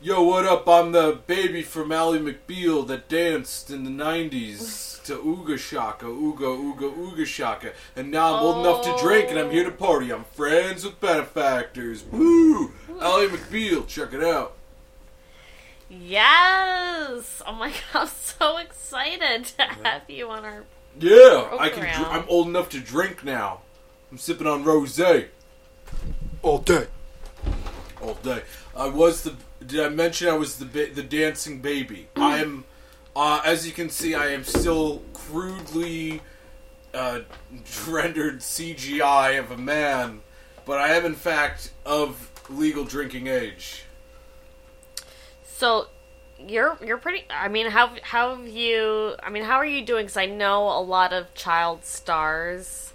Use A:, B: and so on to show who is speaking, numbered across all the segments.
A: Yo, what up? I'm the baby from Ally McBeal that danced in the 90s to Ooga Shaka, Ooga Ooga Ooga Shaka. And now I'm old enough to drink and I'm here to party. I'm friends with benefactors. Woo! Ally McBeal, check it out.
B: Yes! Oh my god, I'm so excited to have you on our.
A: Yeah, I can.
B: Program.
A: Dr- I'm old enough to drink now. I'm sipping on rosé
C: All day.
A: All day. I was the. Did I mention I was the ba- the dancing baby? I am. Uh, as you can see, I am still crudely uh, rendered CGI of a man, but I am in fact of legal drinking age.
B: So, you're you're pretty. I mean, how how have you? I mean, how are you doing? Because I know a lot of child stars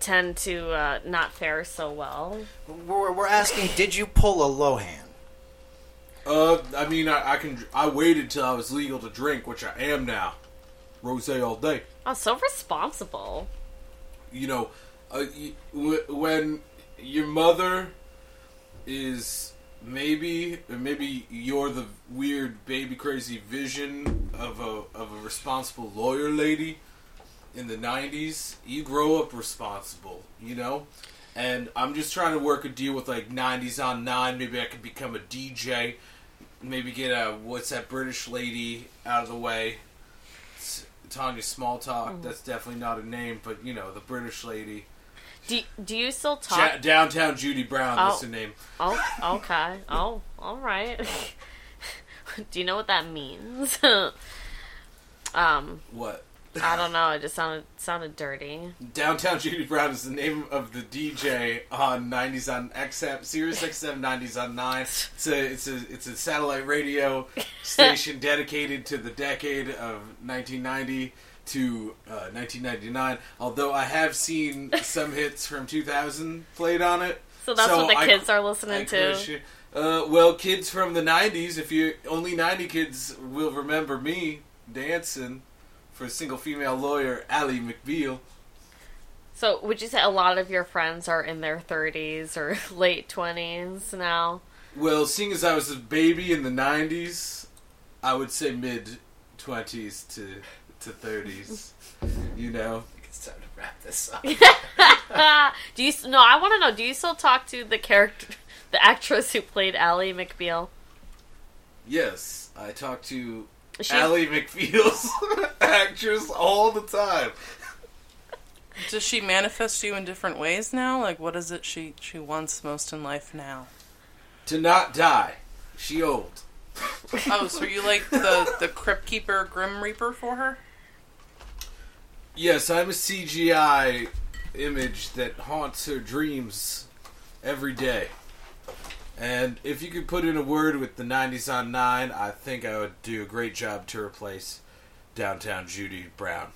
B: tend to uh, not fare so well.
C: We're, we're asking, did you pull a Lohan?
A: Uh, I mean, I, I can. I waited till I was legal to drink, which I am now. Rosé all day.
B: Oh, so responsible.
A: you know, uh, y- w- when your mother is maybe, maybe you're the weird baby crazy vision of a of a responsible lawyer lady in the '90s. You grow up responsible, you know. And I'm just trying to work a deal with like '90s on nine. Maybe I could become a DJ. Maybe get a what's that British lady out of the way. It's Tanya Small Talk. That's definitely not a name, but you know the British lady.
B: Do do you still talk?
A: Ja- downtown Judy Brown. That's
B: Oh.
A: the name.
B: Oh, okay. Oh, all right. Do you know what that means? um,
A: What?
B: I don't know. It just sounded sounded dirty.
A: Downtown Judy Brown is the name of the DJ on 90s on XM, Sirius XM 90s on 9. It's a, it's a, it's a satellite radio station dedicated to the decade of 1990 to uh, 1999. Although I have seen some hits from 2000 played on it.
B: So that's what the
A: I-
B: kids are
A: I
B: listening to.
A: Uh, well, kids from the 90s, if you only 90 kids will remember me dancing for a single female lawyer, Ally McBeal.
B: So would you say a lot of your friends are in their 30s or late 20s now?
A: Well, seeing as I was a baby in the '90s, I would say mid twenties to to thirties. You know,
C: It's time to wrap this up.
B: do you no? I want to know. Do you still talk to the character, the actress who played Ally McBeal?
A: yes, I talk to
B: Is She,
A: Ally McBeal's actress all the time.
D: Does she manifest you in different ways now? Like, what is it she she wants most in life now?
A: To not die, she old.
D: Oh, so you like the the Crypt Keeper, Grim Reaper for her?
A: Yes, I'm a CGI image that haunts her dreams every day. And if you could put in a word with the 90s on 9, I think I would do a great job to replace downtown Judy Brown.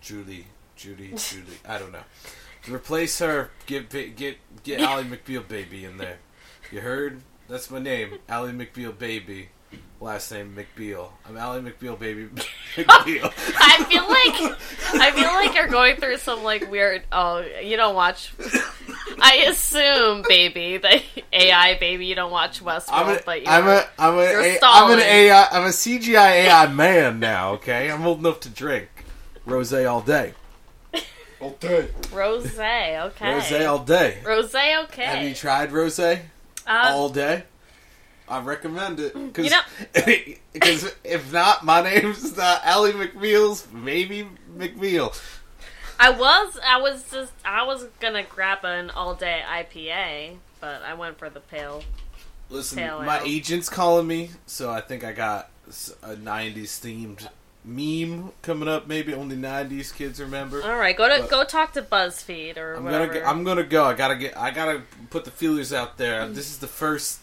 A: Julie, Judy, Julie, I don't know. Replace her, get get get Ally McBeal baby in there. You heard? That's my name, Ally McBeal baby. Last name McBeal. I'm Ally McBeal baby McBeal.
B: I feel like I feel like you're going through some like weird. Oh, you don't watch. I assume, baby, the AI baby, you don't watch Westworld,
A: I'm a,
B: but you're,
A: I'm a, I'm a,
B: you're
A: a, I'm an AI. I'm a CGI AI man now. Okay, I'm old enough to drink rosé all day.
C: All day.
B: rose. Okay,
A: Rosé all day.
B: rose. Okay.
A: Have you tried rosé
B: Um,
A: all day? I recommend it because
B: You know-
A: if not, my name's not Ally McBeal's. Maybe McBeal.
B: I was, I was just, I was gonna grab an all day IPA, but I went for the pale.
A: Listen,
B: Pale
A: my
B: ale.
A: agent's calling me, so I think I got a '90s themed meme coming up. Maybe only '90s kids remember.
B: All right, go to
A: But-
B: go talk to BuzzFeed or
A: I'm
B: whatever.
A: gonna go, I'm gonna go. I gotta get. I gotta put the feelers out there. This is the first.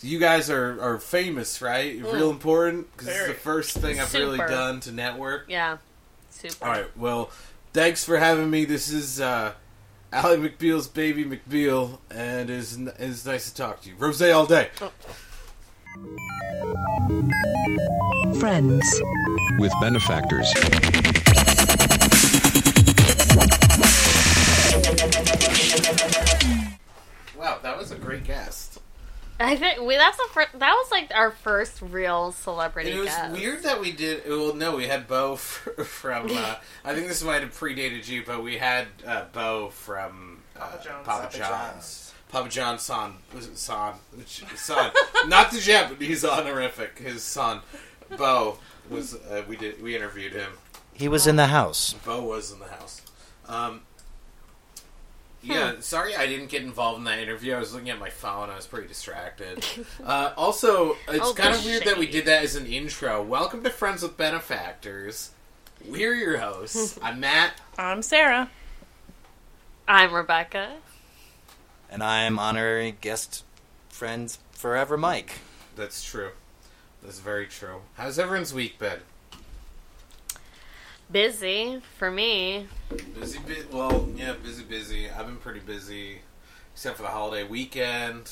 A: You guys are, are famous, right? Real important because it's the first thing I've really done to network.
B: yeah, super.
A: All right. Well, thanks for having me. This is uh, Ally McBeal's baby McBeal, and it's it's nice to talk to you. Rose all day.
E: Friends.
F: with benefactors.
A: Wow, that was a great guest.
B: I think we that's the fir- that was like our first real celebrity
A: It was
B: guest.
A: weird that we did. Well, no, we had Bo f- from. Uh, I think this might have predated you, but we had uh, Bo from uh,
D: Papa John's.
A: Papa
C: Papa
A: John's.
C: John's.
A: Papa John's son. Was it son? Which- Son. Not the Japanese honorific. His son. Bo was. Uh, we did. We interviewed him.
C: He was in the house.
A: Bo was in the house. Um, yeah, sorry I didn't get involved in that interview. I was looking at my phone. I was pretty distracted. Uh, also, it's
B: Oh,
A: kind of
B: the
A: weird that we
B: shade.
A: did that as an intro. Welcome to Friends with Benefactors. We're your hosts. I'm Matt.
D: I'm Sarah.
B: I'm Rebecca.
C: And I'm honorary guest friend forever Mike.
A: That's true. That's very true. How's everyone's week been?
B: Busy for me.
A: Busy, bu- well, yeah, busy, busy. I've been pretty busy, except for the holiday weekend.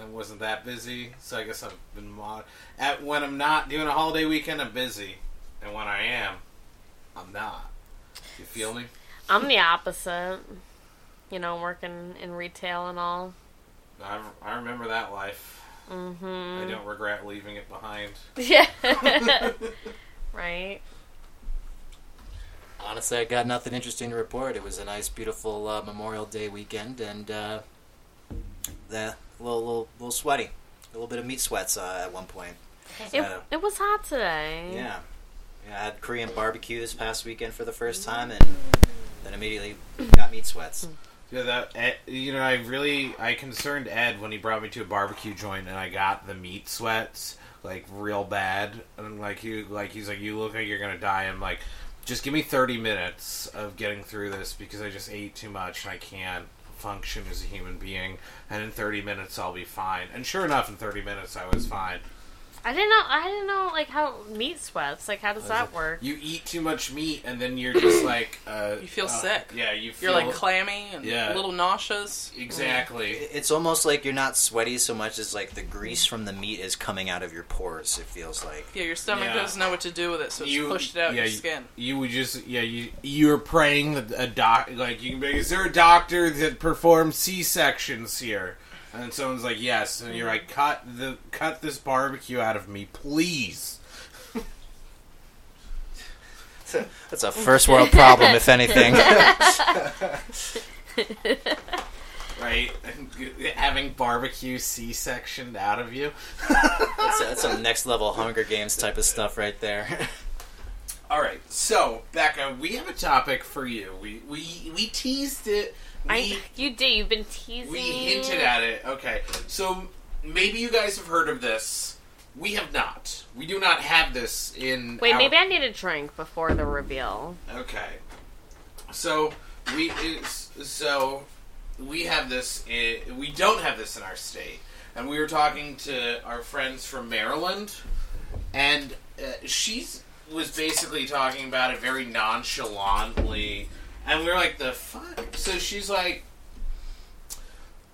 A: I wasn't that busy, so I guess I've been mod. At when I'm not doing a holiday weekend, I'm busy, and when I am, I'm not. You feel me?
B: I'm the opposite. You know, working in retail and all.
A: I, I remember that life.
B: Mm-hmm.
A: I don't regret leaving it behind.
B: Yeah. right.
C: Honestly, I got nothing interesting to report. It was a nice, beautiful uh, Memorial Day weekend, and uh, the little, little, little sweaty, a little bit of meat sweats uh, at one point.
B: It,
C: Uh,
B: it was hot today.
C: yeah, yeah. I had Korean barbecue this past weekend for the first time, and then immediately got meat sweats.
A: Yeah, that Ed, you know, I really I concerned Ed when he brought me to a barbecue joint and I got the meat sweats like real bad and like he like he's like you look like you're gonna die. I'm like, just give me 30 minutes of getting through this because I just ate too much and I can't function as a human being. And in 30 minutes I'll be fine. And sure enough, in 30 minutes I was fine.
B: I didn't know. I didn't know like how meat sweats. Like, how does that work?
A: You eat too much meat and then you're just like uh,
D: You feel
A: uh,
D: sick.
A: Yeah, you feel
D: You're like clammy and
A: Yeah.
D: a little nauseous.
A: exactly.
C: It's almost like you're not sweaty so much as like the grease from the meat is coming out of your pores. It feels like.
D: Yeah, your stomach
A: Yeah.
D: doesn't know what to do with it, so it's pushed it out
A: yeah,
D: your
A: you-
D: skin.
A: You would just yeah you you're praying that a doc like you can be is there a doctor that performs C sections here? And someone's like yes, and you're like cut the cut this barbecue out of me, please.
C: That's a first world problem, if anything.
A: Right, having barbecue C sectioned out of you.
C: That's, that's some next level Hunger Games type of stuff right there.
A: All right, so Becca, we have a topic for you. We we we teased it. We,
B: I, you did. You've been teasing.
A: We hinted at it. Okay, so maybe you guys have heard of this. We have not. We do not have this in.
B: Wait,
A: our-
B: maybe I need a drink before the reveal.
A: Okay. So we so we have this. In, we don't have this in our state, and we were talking to our friends from Maryland, and uh, she was basically talking about it very nonchalantly, and we were like, "The fuck?" So she's like,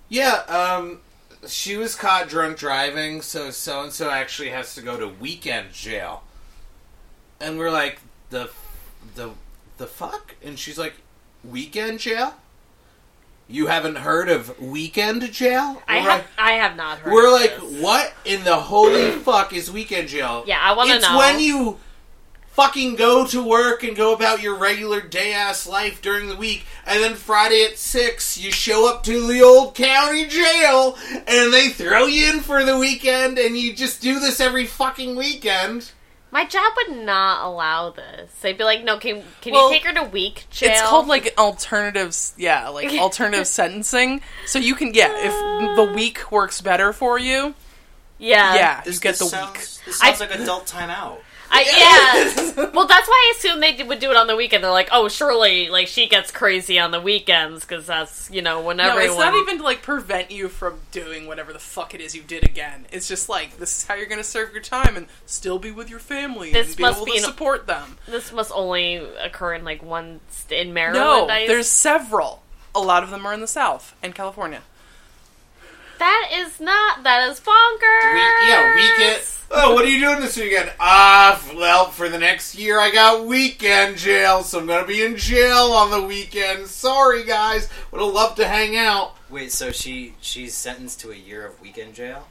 A: "Yeah, um." She was caught drunk driving, so so and so actually has to go to weekend jail. And we're like, the the the fuck? And she's like, weekend jail? You haven't heard of weekend jail?
B: I
A: We're
B: have.
A: like-
B: I have not heard.
A: We're like,
B: this.
A: what in the holy fuck is weekend jail?
B: Yeah, I want to know.
A: It's when you fucking go to work and go about your regular day ass life during the week, and then Friday at six you show up to the old county jail, and they throw you in for the weekend, and you just do this every fucking weekend.
B: My job would not allow this. They'd be like, "No, can can
D: Well,
B: you take her to week jail?"
D: It's called like alternatives, yeah, like alternative sentencing. So you can, yeah, if the uh. week works better for you,
B: yeah,
D: yeah, you
C: This,
D: get
C: this
D: the
C: sounds,
D: week.
C: This sounds
B: I-
C: like adult timeout.
B: I, yeah. well, that's why I assume they would do it on the weekend. They're like, "Oh, surely, like she gets crazy on the weekends because that's you know when
D: No,
B: everyone."
D: it's not even to like prevent you from doing whatever the fuck it is you did again. It's just like this is how you're going to serve your time and still be with your family
B: This
D: and be
B: must
D: able
B: be
D: to
B: an-
D: support them.
B: This must only occur in like one st- in Maryland.
D: No,
B: I-
D: there's several. A lot of them are in the South and California.
B: That is not that is bonkers.
A: We, yeah, we get. Oh, what are you doing this weekend? Ah, well, for the next year, I got weekend jail, so I'm gonna be in jail on the weekend. Sorry, guys. Would have loved to hang out.
C: Wait, so she she's sentenced to a year of weekend jail?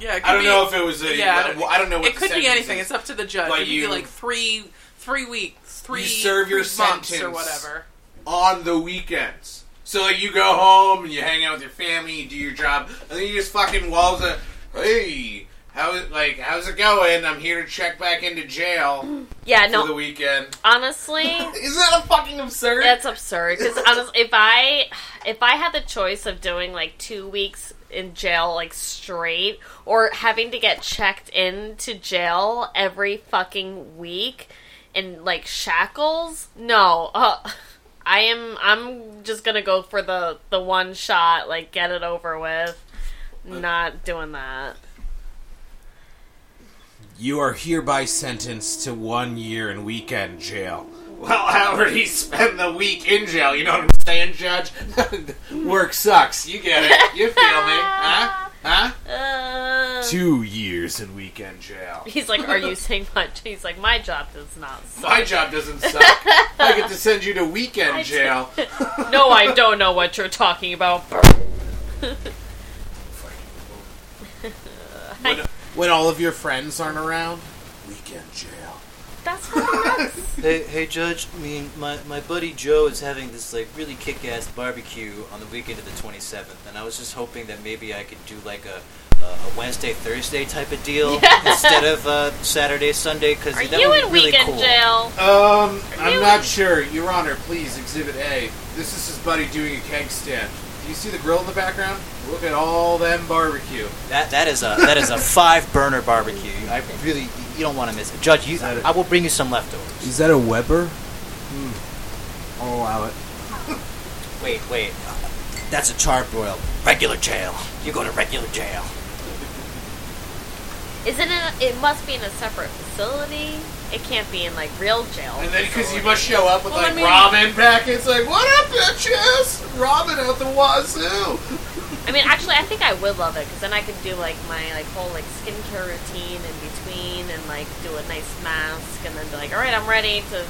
D: Yeah, it could
A: I don't
D: be-
A: know if it was a.
D: Yeah,
A: I don't, I don't know what
D: it could be anything.
A: is.
D: It's up to the judge.
A: But
D: it could
A: you-
D: be like three, three weeks, three,
A: serve your
D: three months or whatever.
A: on the weekends. So like you go home and you hang out with your family, you do your job, and then you just fucking walls it. Hey, how is like how's it going? I'm here to check back into jail
B: Yeah,
A: no. the weekend.
B: Honestly,
A: Isn't that a fucking absurd?
B: That's absurd. Because honestly, if I if I had the choice of doing like two weeks in jail like straight, or having to get checked into jail every fucking week in like shackles, no. Uh, I am. I'm just gonna go for the the one shot, like get it over with. Not doing that.
A: You are hereby sentenced to one year in weekend jail. Well, I already spent the week in jail. You know what I'm saying, Judge? Work sucks. You get it. You feel me? Huh? Huh?
B: Uh,
A: Two years in weekend jail.
B: he's like, "Are you saying my?" He's like, "My job does not suck."
A: My job doesn't suck. I get to send you to weekend
B: I
A: jail.
B: no, I don't know what you're talking about.
A: When, when all of your friends aren't around, weekend jail.
B: That's fucking.
C: Hey, hey, Judge. I mean, my, my buddy Joe is having this like really kick-ass barbecue on the weekend of the 27th, and I was just hoping that maybe I could do like a a a Wednesday Thursday type of deal instead of uh, Saturday Sunday because
B: Are
C: that
B: you
C: would
B: in
C: be really
B: weekend
C: cool.
B: jail?
A: Um, I'm
B: You-
A: not sure. Your Honor, please, Exhibit A. This is his buddy doing a keg stand. Do you see the grill in the background? Look at all them barbecue.
C: That that is a that is a five burner barbecue. I really you don't want to miss it, Judge. You,
A: that?
C: I will bring you some leftovers.
A: Is that a Weber? Hmm. I'll allow it.
C: Wait, wait. That's a charbroil. Regular jail. You go to regular jail.
B: Isn't it? It must be in a separate facility. It can't be in like real jail.
A: And then because you must show up with
D: Well, I
A: like
D: mean-
A: ramen packets, like what up, bitches? Ramen out the wazoo.
B: I mean, actually, I think I would love it because then I could do like my like whole like skincare routine in between and like do a nice mask and then be like, all right, I'm ready to.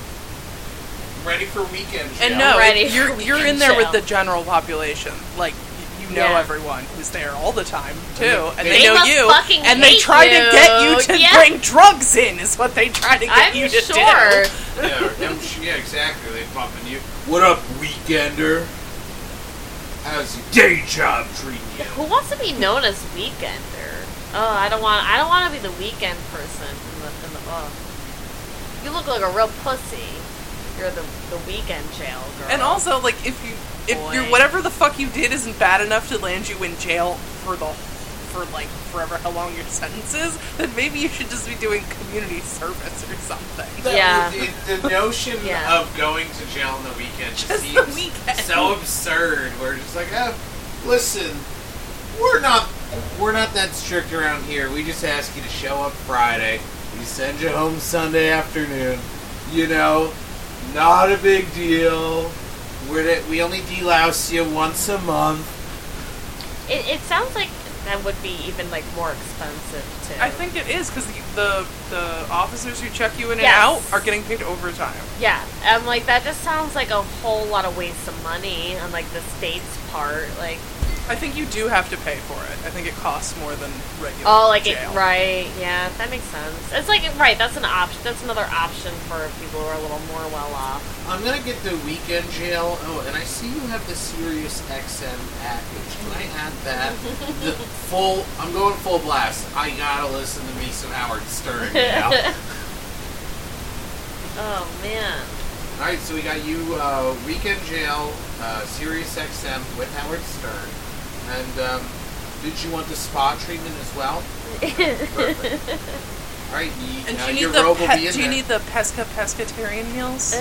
A: Ready for weekend jail.
D: And no,
B: Ready
D: it- you're you're in
B: weekend
D: there with the general population. Like you know
B: Yeah.
D: everyone who's there all the time too, mm-hmm. and
A: They
D: they, know you, and they
B: hate
D: try to get you
B: you.
D: to
B: Yeah.
D: bring drugs in. Is what they try to get
B: I'm
D: you to
B: sure.
D: do.
A: yeah, yeah, exactly. They bumping you. What up, weekender? How's your day job treating you?
B: Who wants to be known as weekender? Oh, I don't want. I don't want to be the weekend person. In the, in the, oh. You look like a real pussy. You're the the weekend jail girl.
D: And also, like, if you if
B: Boy.
D: you're whatever the fuck you did isn't bad enough to land you in jail for the for like forever how long your sentence is, then maybe you should just be doing community service or something.
A: The-
B: Yeah.
A: The, the notion
B: Yeah.
A: of going to jail on the weekend just,
D: Just the weekend.
A: so absurd. We're just like, oh, listen, we're not we're not that strict around here. We just ask you to show up Friday. We send you home Sunday afternoon. You know, not a big deal. We're the, we only delouse you once a month.
B: it, it sounds like that would be even like more expensive too.
D: I think it is because the, the the officers who check you in and
B: Yes.
D: out are getting paid overtime.
B: Yeah, I'm like that. Just sounds like a whole lot of waste of money on like the state's part. Like,
D: I think you do have to pay for it. I think it costs more than regular.
B: oh, like
D: jail.
B: it, right? Yeah, that makes sense. It's like right. That's an option. That's another option for people who are a little more well off.
A: I'm gonna get the weekend jail. Oh, and I see you have the Sirius XM package. Can I add that? the full. I'm going full blast. I gotta listen to me some Howard Stern now.
B: Oh man.
A: All right, so we got you uh, weekend jail, uh, Sirius XM with Howard Stern, and um, did you want the spa treatment as well? All right, you,
D: And
A: uh,
D: do you
A: your
D: need the
A: robe will
D: pe-
A: be in
D: do you
A: there.
D: need the pesca pescatarian meals?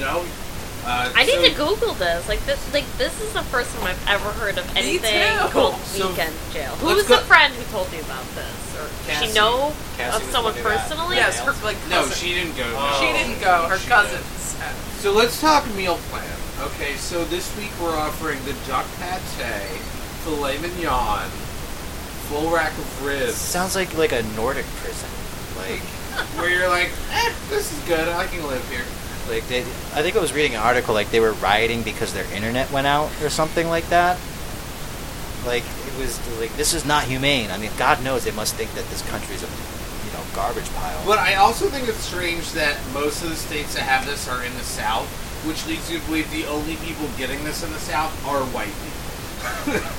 A: no. Uh,
B: I need to Google this. Like this, like this is the first time I've ever heard of anything
D: too.
B: called
A: So,
B: weekend jail. Who's
A: go-
B: the friend who told you about this, or
C: Cassie.
B: she know
C: Cassie
B: of someone
C: the one who got-
B: personally?
D: yes, her like
A: No, she didn't go.
C: Oh.
D: She didn't go. Her
A: She
D: cousins.
A: So let's talk meal plan. Okay, so this week we're offering the duck pate, filet mignon, full rack of ribs.
C: Sounds like like a Nordic prison. Like
A: where you're like, eh, this is good. I can live here.
C: like they, I think I was reading an article like they were rioting because their internet went out or something like that. Like it was like this is not humane. I mean, God knows they must think that this country is a you know garbage pile.
A: But I also think it's strange that most of the states that have this are in the South, which leads you to believe the only people getting this in the South are white people.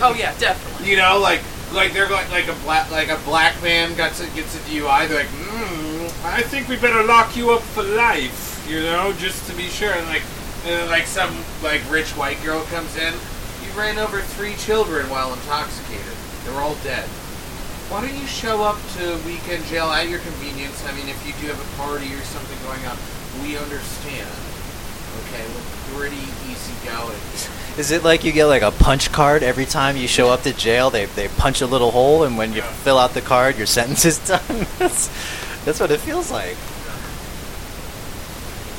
D: Oh yeah, definitely.
A: You know, like like they're going like a black like a black man gets a, gets a DUI. They're like, mm, I think we better lock you up for life. You know, just to be sure. And like and then, like some like rich white girl comes in. You ran over three children while intoxicated. They're all dead. Why don't you show up to weekend jail at your convenience? I mean, if you do have a party or something going on, we understand. Okay, we're pretty easygoing.
C: Is it like you get like a punch card every time you show up to jail? They they punch a little hole, and when you
A: Yeah.
C: fill out the card, your sentence is done. that's that's what it feels like.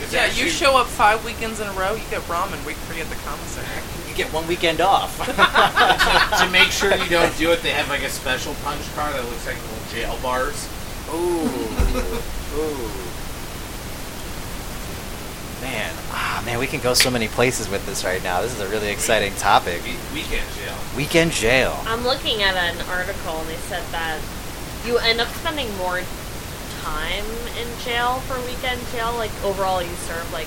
A: It's
D: Yeah,
A: actually-
D: you show up five weekends in a row, you get ramen week for you at the commissary.
C: You get one weekend off.
A: to make sure you don't do it, they have like a special punch card that looks like little jail bars.
C: Ooh, ooh. Man, ah, man, we can go so many places with this right now. This is a really exciting topic.
A: We- weekend jail.
C: Weekend jail.
B: I'm looking at an article and they said that you end up spending more time in jail for weekend jail. Like overall, you serve like.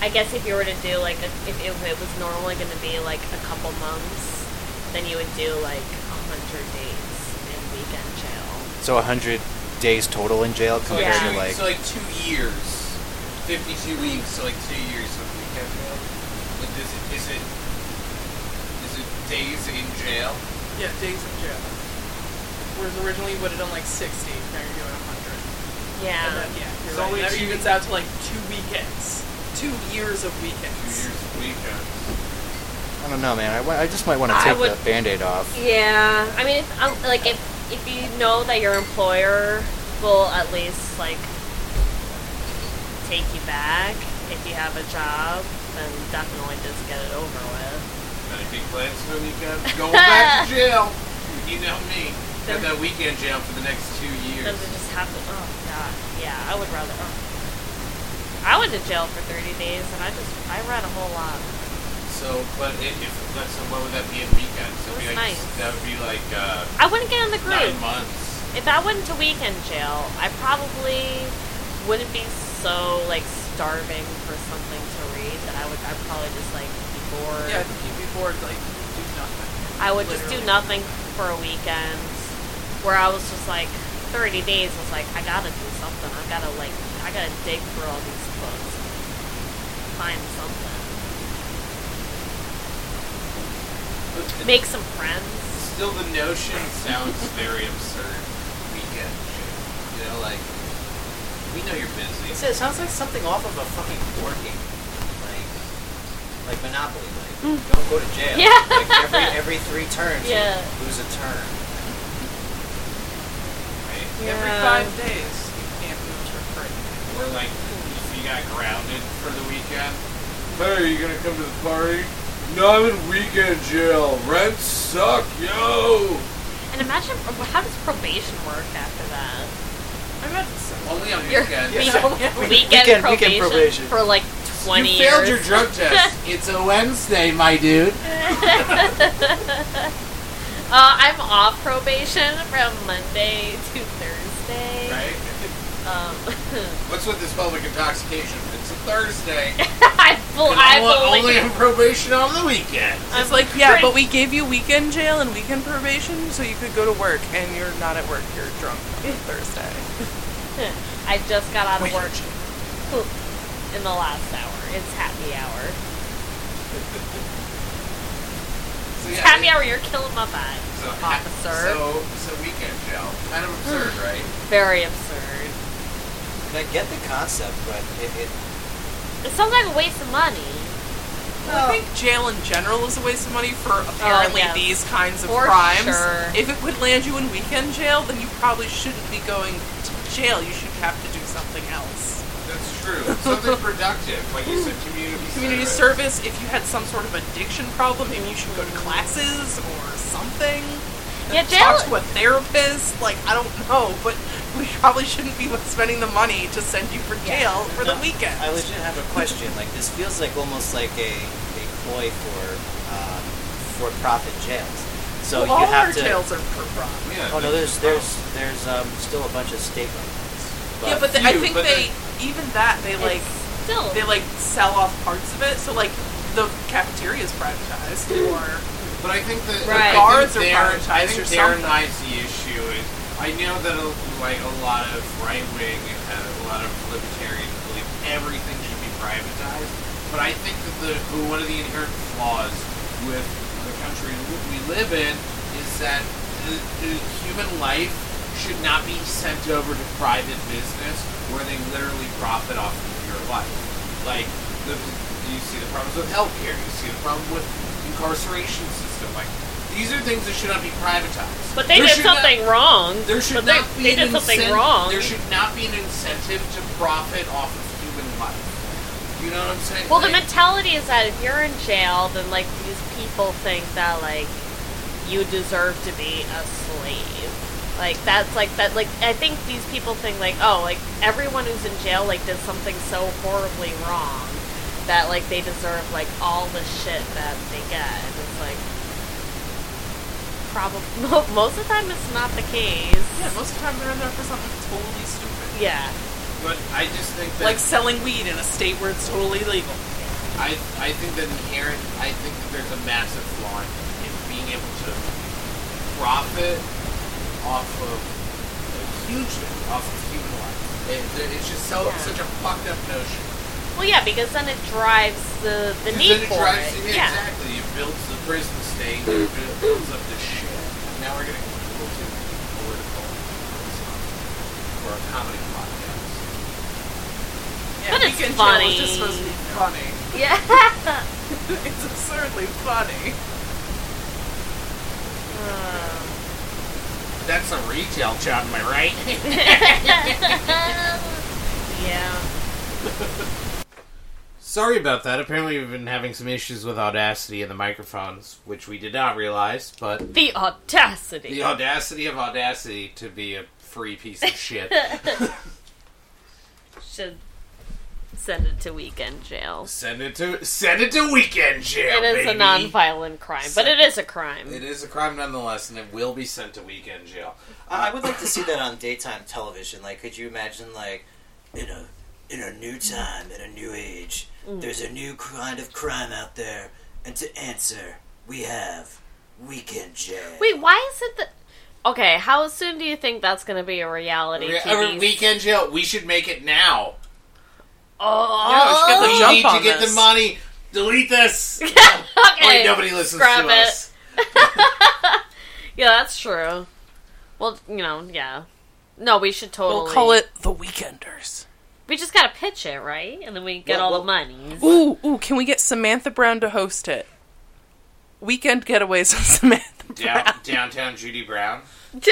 B: I guess if you were to do like a, if, if it was normally going to be like a couple months, then you would do like a hundred days in weekend jail.
C: So a hundred days total in jail
A: So
C: compared
A: like,
B: Yeah.
C: to like.
A: so like two years, fifty-two weeks. So like two years of weekend jail. Like, is it is it is it days in jail?
D: Yeah, days in jail. Whereas originally you would have done like 60, now you're doing 100.
B: Yeah.
D: And then, yeah, you're
A: So
D: right.
A: only
D: That
A: two-
D: evens out to like two weekends. Two years of weekends.
A: Two years of weekends.
C: I don't know, man. I, I just might want to take
B: would-
C: the band-aid off.
B: Yeah, I mean, if, um, like if if you know that your employer will at least like take you back if you have a job, then definitely just get it over with.
A: Any big plans for the weekend? Going back to jail. You know me. Got that weekend jail for the next two years.
B: Does it just happen? Oh god, yeah, I would rather. Oh. I went to jail for 30 days and I just I read a whole lot.
A: So, but if, if that's so, what would that be in weekends?
B: It
A: That'd be
B: was
A: like,
B: nice.
A: That would be like uh,
B: I wouldn't get in the
A: nine months.
B: If I went to weekend jail, I probably wouldn't be so like starving for something to read that I would I'd probably just like be bored.
D: Yeah, I think you'd be bored, like, do nothing.
B: I would just do nothing for a weekend where I was just like 30 days I was like I gotta do something. I gotta like I gotta dig through all these books. Find something. Make some friends.
A: Still, the notion sounds very absurd. Weekend jail. You know, like we know you're busy.
C: It sounds like something off of a fucking board game, like like Monopoly. Like hmm. don't go to jail.
B: Yeah.
C: Like every every three turns, you
B: Yeah.
C: lose a turn.
A: Right?
D: Every five days, you can't move for free.
A: Or like if you got grounded for the weekend. Hey, are you gonna come to the party? No, I'm in weekend jail. Rents suck, yo.
B: And imagine how does probation work after that?
D: I imagine so.
A: Only on weekends.
B: week-
D: Yeah.
B: weekend,
C: Weekend-
B: probation
C: weekend probation.
B: for like 20
A: you failed your drug test. it's a Wednesday, my dude.
B: Uh, I'm off probation from Monday to Thursday.
A: Right?
B: Um,
A: What's with this public intoxication? It's a Thursday.
B: I full, I
A: I'm only on probation on the weekend.
D: It's like, yeah, but we gave you weekend jail and weekend probation so you could go to work and you're not at work, you're drunk on Thursday.
B: I just got out of work in the last hour. It's happy hour.
A: So,
B: It's
A: yeah,
B: happy hour. You're killing my vibe,
A: So,
B: officer.
A: So, so weekend jail. Kind of absurd, hmm. right?
B: Very absurd.
C: I get the concept, but it, it
B: It sounds like a waste of money.
D: Well, I oh. think jail in general is a waste of money for oh, apparently
B: yes.
D: these kinds of
B: For
D: crimes.
B: sure.
D: If it would land you in weekend jail, then you probably shouldn't be going to jail. You should have to do something else.
A: That's true. Something productive, like you said, community
D: Community
A: service.
D: service, if you had some sort of addiction problem, maybe you should go to classes or something.
B: Yeah,
D: Talk to a therapist. Like, I don't know, but we probably shouldn't be spending the money to send you for jail for the weekend.
C: I legit have a question. Like this feels like almost like a, a ploy for um, for-profit jails. So
D: Well,
C: you
D: all
C: have
D: our
C: to.
D: jails are for profit.
A: Yeah,
C: Oh no,
A: that's-
C: there's there's there's um, still a bunch of state-run ones.
D: yeah, but the, I think
A: but
D: they even that they like
B: still
D: they like sell off parts of it. So like the cafeteria is privatized, or
A: But I think that
B: Right.
A: I
D: Guards
A: think
D: are
A: there, I
D: privatized
A: think
D: or
A: therein
D: something.
A: lies the issue. I know that a, like a lot of right wing and a lot of libertarians believe everything should be privatized, but I think that the one of the inherent flaws with the country we live in is that the, the human life should not be sent over to private business where they literally profit off of your life. Like the, you see the problems with healthcare, you see the problem with incarceration system. Like these are things that should not be privatized.
B: But they
A: There
B: did
A: should not-
B: something wrong.
A: there should
B: but they,
A: not be
B: they
A: an
B: did something wrong.
A: There should not be an incentive to profit off of human life. You know what I'm saying?
B: Well, the mentality is that if you're in jail, then like these people think that like you deserve to be a slave. Like that's like that. Like I think these people think like oh like everyone who's in jail like did something so horribly wrong that like they deserve like all the shit that they get. And it's like probably most of the time it's not the case.
D: yeah, most of the time they're in there for something totally stupid,
B: Yeah.
A: but I just think that
D: like selling weed in a state where it's totally legal.
A: I I think that inherent. I think that there's a massive flaw in, in being able to profit off of hugely off of human life. It, it's just so
B: Yeah.
A: such a fucked up notion.
B: Well, yeah, because then it drives the the need
A: then it
B: for
A: drives-
B: it.
A: yeah,
B: Yeah.
A: exactly. It builds the prison state. It builds up the shit. Now we're getting a little too political for a comedy podcast.
D: Yeah,
B: But it's
D: Weekend
B: funny.
D: is just supposed to be funny.
B: Yeah.
D: it's absurdly funny.
A: That's a retail job, am I right?
B: yeah.
A: Sorry about that. Apparently, we've been having some issues with Audacity and the microphones, which we did not realize. But
B: The audacity.
A: the audacity of Audacity to be a free piece of shit.
B: Should send it to weekend jail.
A: send it to send it to weekend jail.
B: It is
A: baby.
B: a non-violent crime, but it is a crime.
A: It is a crime nonetheless, and it will be sent to weekend jail.
C: I I would like to see that on daytime television. Like, could you imagine, like, in a in a new time, in a new age, mm. there's a new kind of crime out there, and to answer, we have weekend jail.
B: Wait, why is it that? Okay, how soon do you think that's going to be a reality
A: Re-
B: TV?
A: weekend jail. We should make it now.
B: oh,
D: Yeah, we
A: We
D: should get oh.
A: need
D: jump
A: to
D: on
A: get
D: this.
A: the money. Delete this.
B: okay.
A: Wait, nobody listens
B: Scrap
A: to
B: it.
A: us.
B: Yeah, that's true. Well, you know, yeah. No, we should totally.
D: We'll call it the Weekenders.
B: We just gotta pitch it, right? And then we get
C: Well,
B: all
C: well-
B: the money.
D: Ooh, ooh, can we get Samantha Brown to host it? Weekend getaways with Samantha
A: Down,
D: Brown.
A: downtown Judy Brown.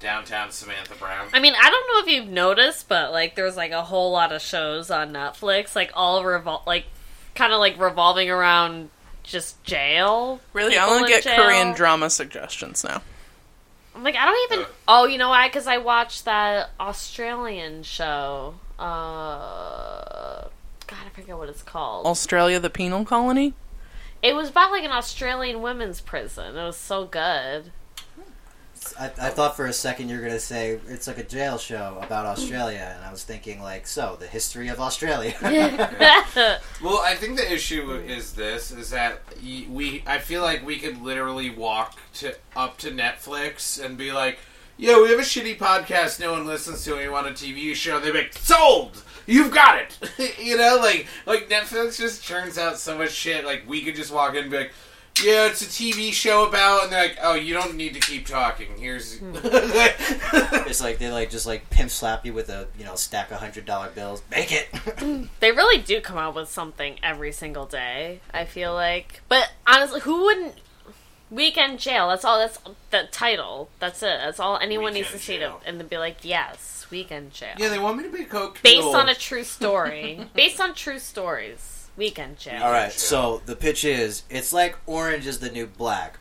A: Downtown Samantha Brown.
B: I mean, I don't know if you've noticed, but like, there's like a whole lot of shows on Netflix, like all revol like, kind of like revolving around just jail.
D: Really, I
B: people
D: only get
B: jail.
D: Korean drama suggestions now.
B: I'm like, I don't even.
A: Ugh.
B: Oh, you know why? Because I watched that Australian show. Uh, God, I forget what it's called.
D: Australia, the penal colony.
B: It was about like an Australian women's prison. It was so good.
C: I, I thought for a second you were going to say it's like a jail show about Australia, and I was thinking, like, so, the history of Australia.
A: Well, I think the issue is this: is that we. I feel like we could literally walk to up to Netflix and be like, yeah, we have a shitty podcast no one listens to, and we want a TV show." They'd be like, "Sold! You've got it!" you know, like like Netflix just churns out so much shit. Like we could just walk in and be like. Yeah, it's a TV show about, and they're like, "Oh, you don't need to keep talking. Here's." Hmm.
C: it's like they like just like pimp slap you with a you know stack of hundred dollar bills. Make it. Hmm.
B: They really do come out with something every single day. I feel like, but honestly, who wouldn't? Weekend jail. That's all. That's the title. That's it. That's all anyone needs to
A: Weekend
B: see to, and then be like, yes, weekend jail.
A: yeah, they want me to be a coke.
B: based on a true story. based on true stories. Weekend jail.
C: All right, so the pitch is it's like Orange is the New Black,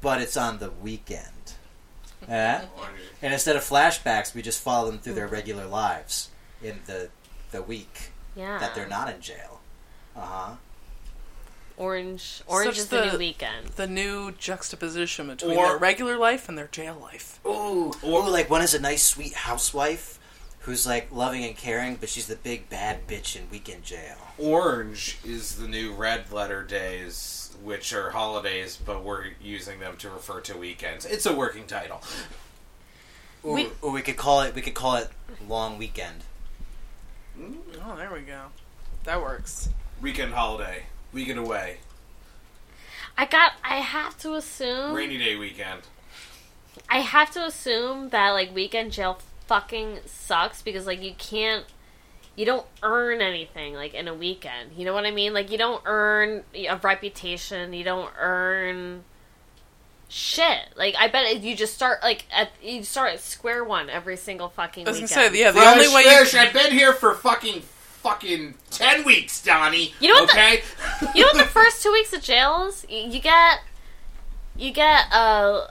C: but it's on the weekend. Yeah? And instead of flashbacks, we just follow them through their regular lives in the the week
B: Yeah.
C: that they're not in jail. Uh huh.
B: Orange, orange
D: Such
B: is the,
D: the-
B: new weekend.
D: The new juxtaposition between
A: Or-
D: their regular life and their jail life.
C: Ooh, ooh, like one is a nice, sweet housewife who's like loving and caring, but she's the big bad bitch in weekend jail.
A: Orange is the new red letter days, which are holidays, but we're using them to refer to weekends. It's a working title.
C: Ooh,
B: We-
C: or we could call it. We could call it long weekend.
D: Mm, oh, there we go. That works.
A: Weekend holiday. Weekend away.
B: I got. I have to assume.
A: Rainy day weekend.
B: I have to assume that like weekend jail fucking sucks because like you can't. You don't earn anything like in a weekend. You know what I mean? Like you don't earn a reputation. You don't earn shit. Like I bet if you just start like at you start at square one every single fucking
D: I was gonna
B: weekend.
D: say, yeah, the only way you
A: I've been here for fucking fucking ten weeks, Donnie.
B: You know what the-
A: Okay.
B: You know what the first two weeks of jail is? You you get you get a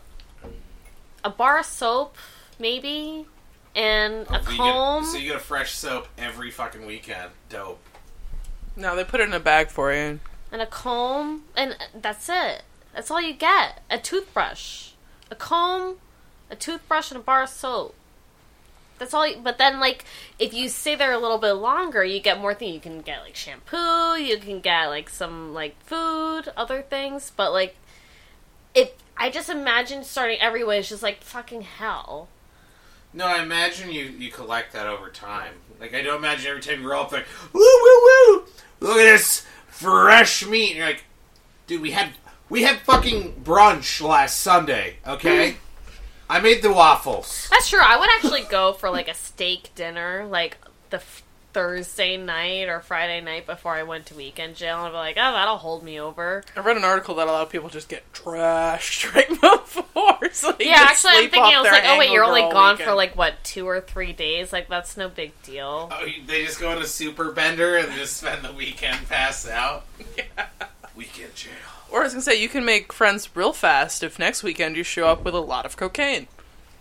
B: a bar of soap, maybe, and a
A: So you get-
B: comb.
A: so you get a fresh soap every fucking weekend. Dope.
D: no, they put it in a bag for you.
B: and a comb, and that's it. That's all you get. A toothbrush, a comb, a toothbrush, and a bar of soap. That's all. You, but then, like, if you stay there a little bit longer, you get more things. You can get like shampoo. You can get like some like food, other things. But like, if I just imagine starting every way is just like fucking hell.
A: No, I imagine you you collect that over time. Like I don't imagine every time you roll up like woo woo woo. Look at this fresh meat. And you're like, dude, we had we had fucking brunch last Sunday. Okay, mm. I made the waffles.
B: That's true. I would actually go for like a steak dinner, like the Thursday night or Friday night before I went to weekend jail, and I'd be like, oh, that'll hold me over.
D: I read an article that a lot of people just get trashed right before. So
B: Yeah, actually, I'm thinking, I was like, oh wait, you're only
D: hangover all
B: gone for like what two or three days? Like that's no big deal.
A: Oh, they just go on a super bender and just spend the weekend passed out. Weekend jail.
D: Or I was gonna say, you can make friends real fast if next weekend you show up with a lot of cocaine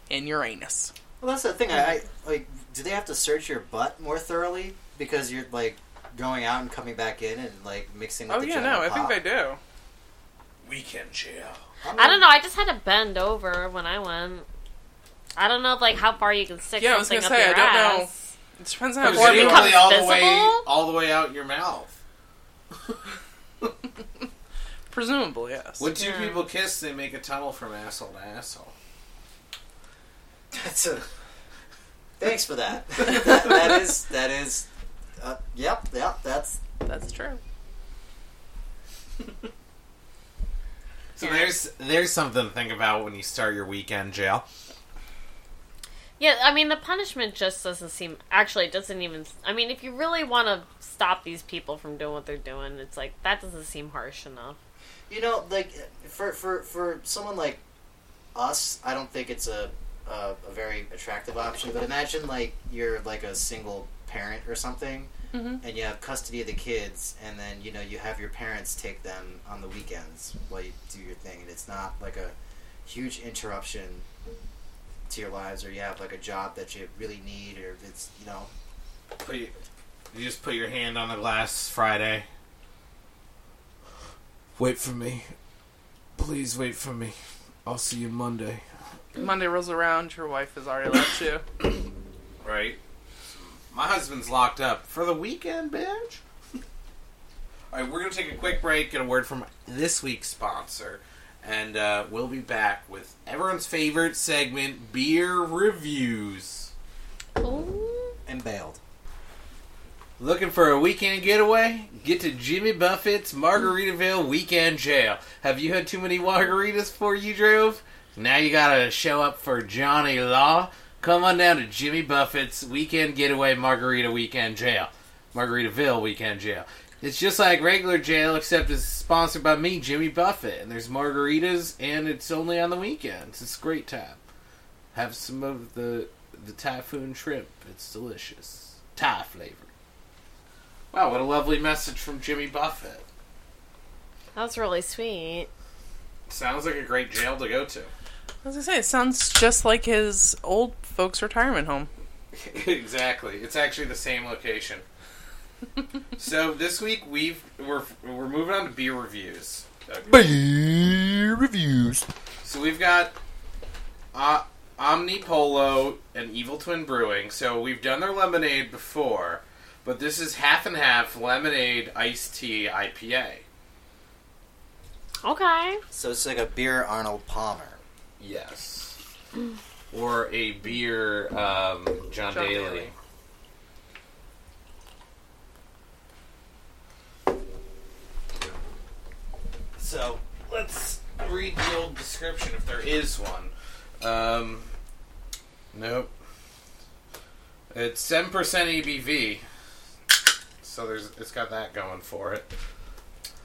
D: in your anus.
C: Well, that's the thing. I, I like. Do they have to search your butt more thoroughly because you're like going out and coming back in and like mixing with
D: Oh
C: the
D: yeah,
C: general
D: no, I think they do.
A: Weekend jail.
B: I don't know. I just had to bend over when I went. I don't know if like how far you can stick
D: Yeah, I was
B: something
D: gonna
B: up
D: say,
B: your
D: I don't know.
B: ass.
D: It depends on how
B: Or
D: far
B: it
D: you
B: becomes
A: all the way all the way out your mouth.
D: Presumably, yes.
A: When two
B: Yeah.
A: people kiss, they make a tunnel from asshole to asshole.
C: That's a. Thanks for that. that, that is that is. Uh, yep, yep. That's
D: That's true.
A: So
B: Yeah.
A: there's there's something to think about when you start your weekend jail.
B: Yeah, I mean the punishment just doesn't seem. Actually, it doesn't even. I mean, if you really want to stop these people from doing what they're doing, it's like that doesn't seem harsh enough.
C: you know like for for for someone like us, I don't think it's a a, a very attractive option. But imagine like you're like a single parent or something,
D: Mhm.
C: and you have custody of the kids, and then you know you have your parents take them on the weekends while you do your thing, and it's not like a huge interruption to your lives, or you have like a job that you really need, or it's you know
A: Put you, you just put your hand on the glass Friday. Wait for me. Please wait for me. I'll see you Monday.
D: Monday rolls around, your wife has already left you.
A: Right? My husband's locked up for the weekend, bitch. Alright, we're gonna take a quick break, get a word from this week's sponsor, and uh, we'll be back with everyone's favorite segment, Beer Reviews.
B: Ooh.
C: and bailed.
A: Looking for a weekend getaway? Get to Jimmy Buffett's Margaritaville Weekend Jail. Have you had too many margaritas before you drove? Now you gotta show up for Johnny Law. Come on down to Jimmy Buffett's Weekend Getaway Margarita Weekend Jail. Margaritaville Weekend Jail. It's just like regular jail, except it's sponsored by me, Jimmy Buffett. And there's margaritas, and it's only on the weekends. It's a great time. Have some of the the typhoon shrimp. It's delicious. Thai flavor. Wow, what a lovely message from Jimmy Buffett.
B: That was really sweet.
A: Sounds like a great jail to go to.
D: I was gonna say, it sounds just like his old folks' retirement home.
A: exactly. It's actually the same location. So this week we've we're we're moving on to beer reviews.
C: Beer reviews.
A: So we've got uh, Omnipollo and Evil Twin Brewing. So we've done their lemonade before, but this is half and half lemonade iced tea IPA.
B: Okay.
C: So it's like a beer Arnold Palmer.
A: Yes. Or a beer um, John,
D: John
A: Daly.
D: Daly.
A: So let's read the old description if there is one. Um, nope. It's seven percent ABV, so there's it's got that going for it.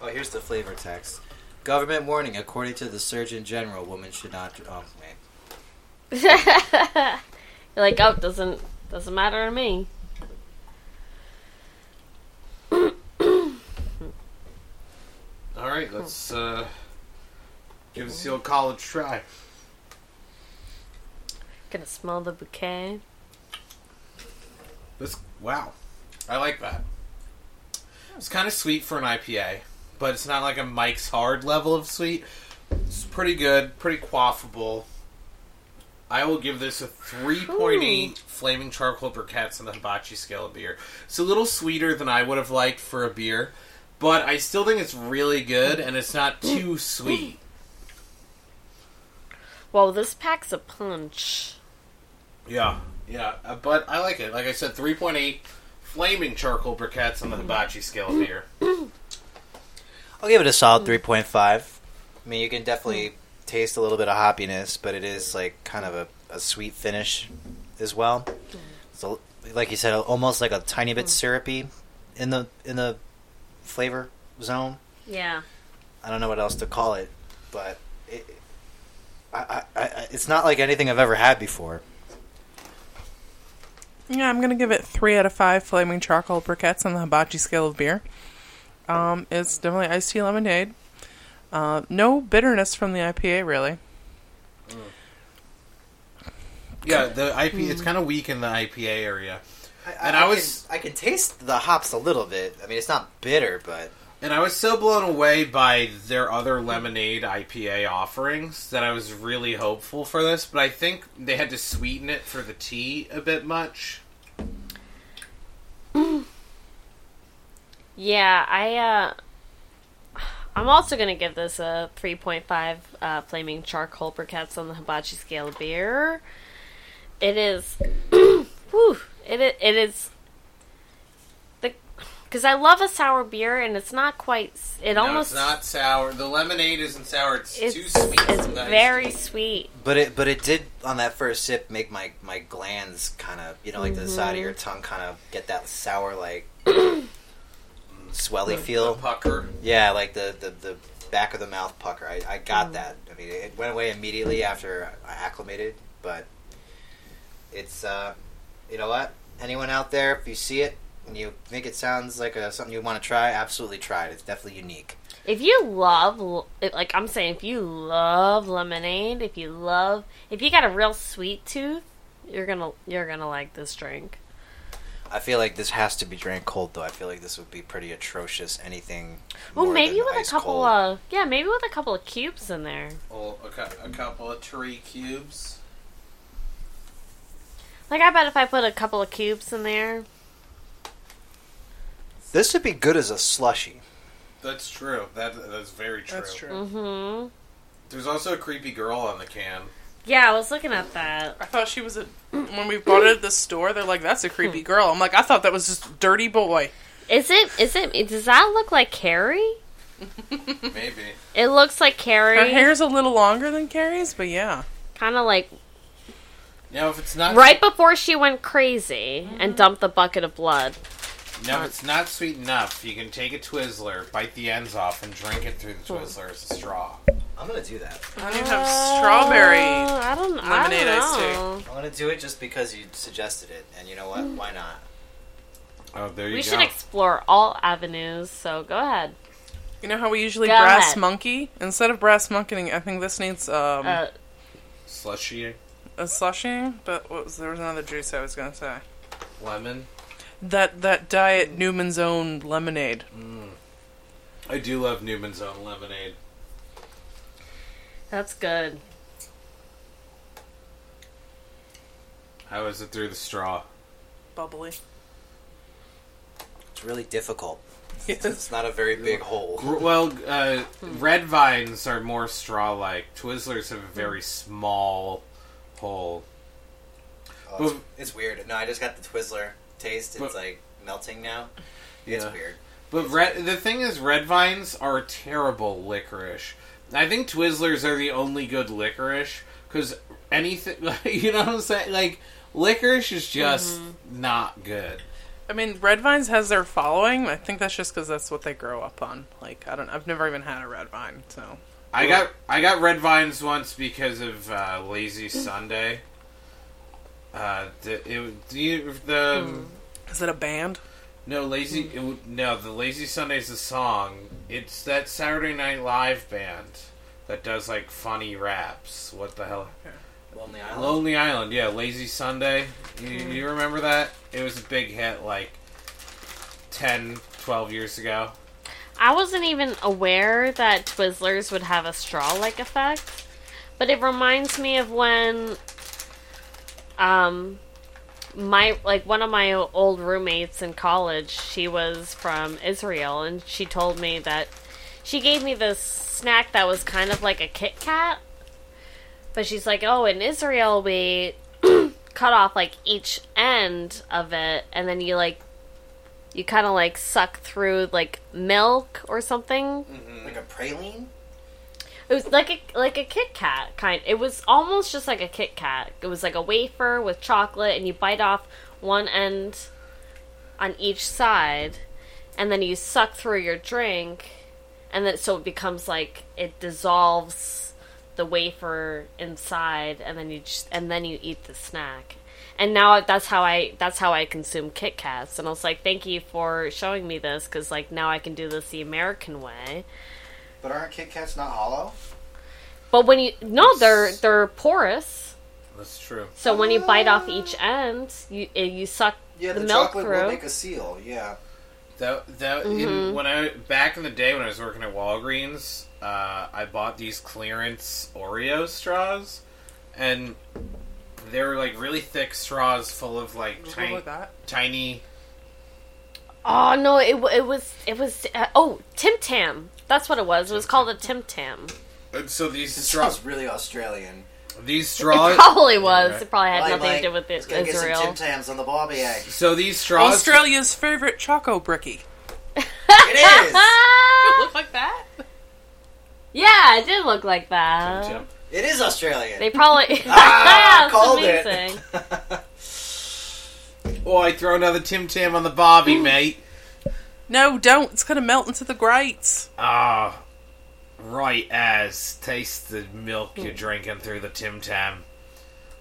C: Oh, here's the flavor text. Government warning: According to the Surgeon General, women should not. Oh, wait.
B: You're like, oh, doesn't doesn't matter to me.
A: All right, let's uh, give this the old college try.
B: Gonna smell the bouquet.
A: This wow, I like that. It's kind of sweet for an IPA, but it's not like a Mike's Hard level of sweet. It's pretty good, pretty quaffable. I will give this a 3.8 flaming charcoal briquettes on the hibachi scale of beer. It's a little sweeter than I would have liked for a beer, but I still think it's really good and it's not too sweet.
B: Well, this pack's a punch.
A: Yeah, yeah, uh, but I like it. Like I said, 3.8 flaming charcoal briquettes on the hibachi scale of beer.
C: I'll give it a solid hmm. 3.5. I mean, you can definitely hmm. taste a little bit of hoppiness, but it is like kind of a, a sweet finish as well. Hmm. So, like you said, almost like a tiny bit syrupy in the in the flavor zone.
B: Yeah.
C: I don't know what else to call it, but it, I, I, I, it's not like anything I've ever had before.
D: Yeah, I'm gonna give it three out of five flaming charcoal briquettes on the hibachi scale of beer. Um, it's definitely iced tea lemonade. Uh, no bitterness from the IPA, really.
A: Yeah, the IP it's kind of weak in the IPA area.
C: I,
A: And I was-
C: can, I can taste the hops a little bit. I mean, it's not bitter, but
A: And I was so blown away by their other lemonade IPA offerings that I was really hopeful for this, but I think they had to sweeten it for the tea a bit much.
B: Yeah, I uh I'm also gonna give this a 3.5 uh, flaming charcoal briquettes on the hibachi scale of beer. It is, whew, it i- it is the because I love a sour beer and it's not quite. It
A: No,
B: almost
A: it's not sour. The lemonade isn't sour. It's,
B: it's,
A: too sweet.
B: it's
A: from
B: very
A: tea.
B: sweet.
C: but it but it did on that first sip make my my glands kind of you know like the side of
B: Mm-hmm.
C: your tongue kind of get that sour like swelly
A: The
C: feel.
A: pucker.
C: Yeah, like the, the, the back of the mouth pucker. I, I
B: Mm.
C: got that. I mean, it went away immediately after I acclimated, but it's, uh, you know what? Anyone out there, if you see it and you think it sounds like a, something you want to try, absolutely try it. It's definitely unique.
B: If you love, like I'm saying, if you love lemonade, if you love, if you got a real sweet tooth, you're gonna you're gonna like this drink.
C: I feel like this has to be drank cold, though. I feel like this would be pretty atrocious. Anything.
B: Well,
C: more
B: maybe
C: than
B: with a couple
C: cold.
B: of yeah, maybe with a couple of cubes in there.
A: Oh, a, a couple of tree cubes.
B: Like I bet if I put a couple of cubes in there,
C: This would be good as a slushy.
A: That's true. That that's very true.
D: That's true.
B: mm-hmm.
A: There's also a creepy girl on the can.
B: Yeah, I was looking at that.
D: I thought she was a. When we bought it at the store, they're like, "That's a creepy hmm. girl." I'm like, I thought that was just dirty boy.
B: Is it? Is it? Does that look like Carrie?
A: Maybe.
B: It looks like Carrie.
D: Her hair's a little longer than Carrie's, but yeah.
B: Kind of like
A: Now, if it's not
B: right before she went crazy and mm-hmm. dumped the bucket of blood.
A: Now, if it's not sweet enough, you can take a Twizzler, bite the ends off, and drink it through the Twizzler as a straw.
C: I'm gonna do that.
D: I don't even have strawberry.
B: Uh, I don't.
D: lemonade
B: I
D: iced
B: don't know.
C: I'm gonna do it just because you suggested it, and you know what? Why not?
A: Oh, there you
B: We
A: go.
B: should explore all avenues. So go ahead.
D: You know how we usually
B: Go
D: brass
B: ahead.
D: monkey? Instead of brass monkeying, I think this needs um,
B: Uh,
A: Slushy
D: a slushing. But what was there was another juice I was gonna say.
A: lemon.
D: That that diet Newman's Own lemonade. Mm.
A: I do love Newman's Own lemonade.
B: That's good.
A: How is it through the straw?
D: Bubbly.
C: It's really difficult.
D: Yes.
C: It's not a very big hole.
A: Well, uh, hmm. red vines are more straw-like. Twizzlers have a hmm. very small hole.
C: Oh, it's, it's weird. No, I just got the Twizzler taste. It's
A: But-
C: like melting now. It's
A: Yeah.
C: weird.
A: But red, the thing is, red vines are terrible licorice. I think Twizzlers are the only good licorice because anything, you know what I'm saying? Like licorice is just not good.
D: I mean, Red Vines has their following. I think that's just because that's what they grow up on. Like, I don't. I've never even had a red vine, so
A: I got I got red vines once because of uh, Lazy Sunday. Uh, the it, the, the
D: is it a band?
A: no lazy it, w- no the Lazy Sunday's a song. It's that Saturday Night Live band that does like funny raps. What the hell?
C: Lonely Island.
A: Lonely Island, yeah, Lazy Sunday. You, you remember that? It was a big hit like 10, 12 years ago.
B: I wasn't even aware that Twizzlers would have a straw-like effect, but it reminds me of when, um, my like one of my old roommates in college. She was from Israel, and she told me that she gave me this snack that was kind of like a Kit Kat, but she's like, "Oh, in Israel we." cut off like each end of it and then you like you kind of like suck through like milk or something.
C: Like a praline?
B: It was like a like a Kit Kat kind. It was almost just like a Kit Kat. It was like a wafer with chocolate, and you bite off one end on each side, and then you suck through your drink, and then so it becomes like it dissolves the wafer inside, and then you just and then you eat the snack. And now that's how I that's how I consume Kit Kats, and I was like, thank you for showing me this because like now I can do this the American way.
E: But aren't Kit Kats not hollow?
B: But when you no, they're they're porous.
A: That's true.
B: So when you bite off each end, you eh, you suck
E: Yeah,
B: the,
E: the,
B: milk
E: chocolate
B: through.
E: will make a seal. Yeah.
A: That that in, when I back in the day when I was working at Walgreens, uh, I bought these clearance Oreo straws, and they were like really thick straws full of like
D: What
A: tiny, tiny.
B: oh no, it it was it was uh, oh Tim Tam. That's what it was. It was called a Tim Tam.
A: And so these
E: It
A: straws,
E: sounds really Australian.
A: these
B: It
A: straws,
B: probably was.
A: Right.
B: It probably had
E: Like,
B: nothing
E: like,
B: to do with
E: let's
B: it,
E: go get some
B: Israel.
E: Tim Tams on the Bobby egg.
A: so these straws,
D: Australia's favorite choco bricky.
E: It is.
D: Look like that.
B: yeah, it did look like that.
A: Tim Tam.
E: It is Australian.
B: They probably
E: ah,
B: yeah, it's
E: called
B: amazing.
E: it.
A: Oh, I throw another Tim Tam on the Bobby, mate.
D: No, don't. It's gonna melt into the grates.
A: Ah, right as taste the milk you're drinking through the Tim Tam.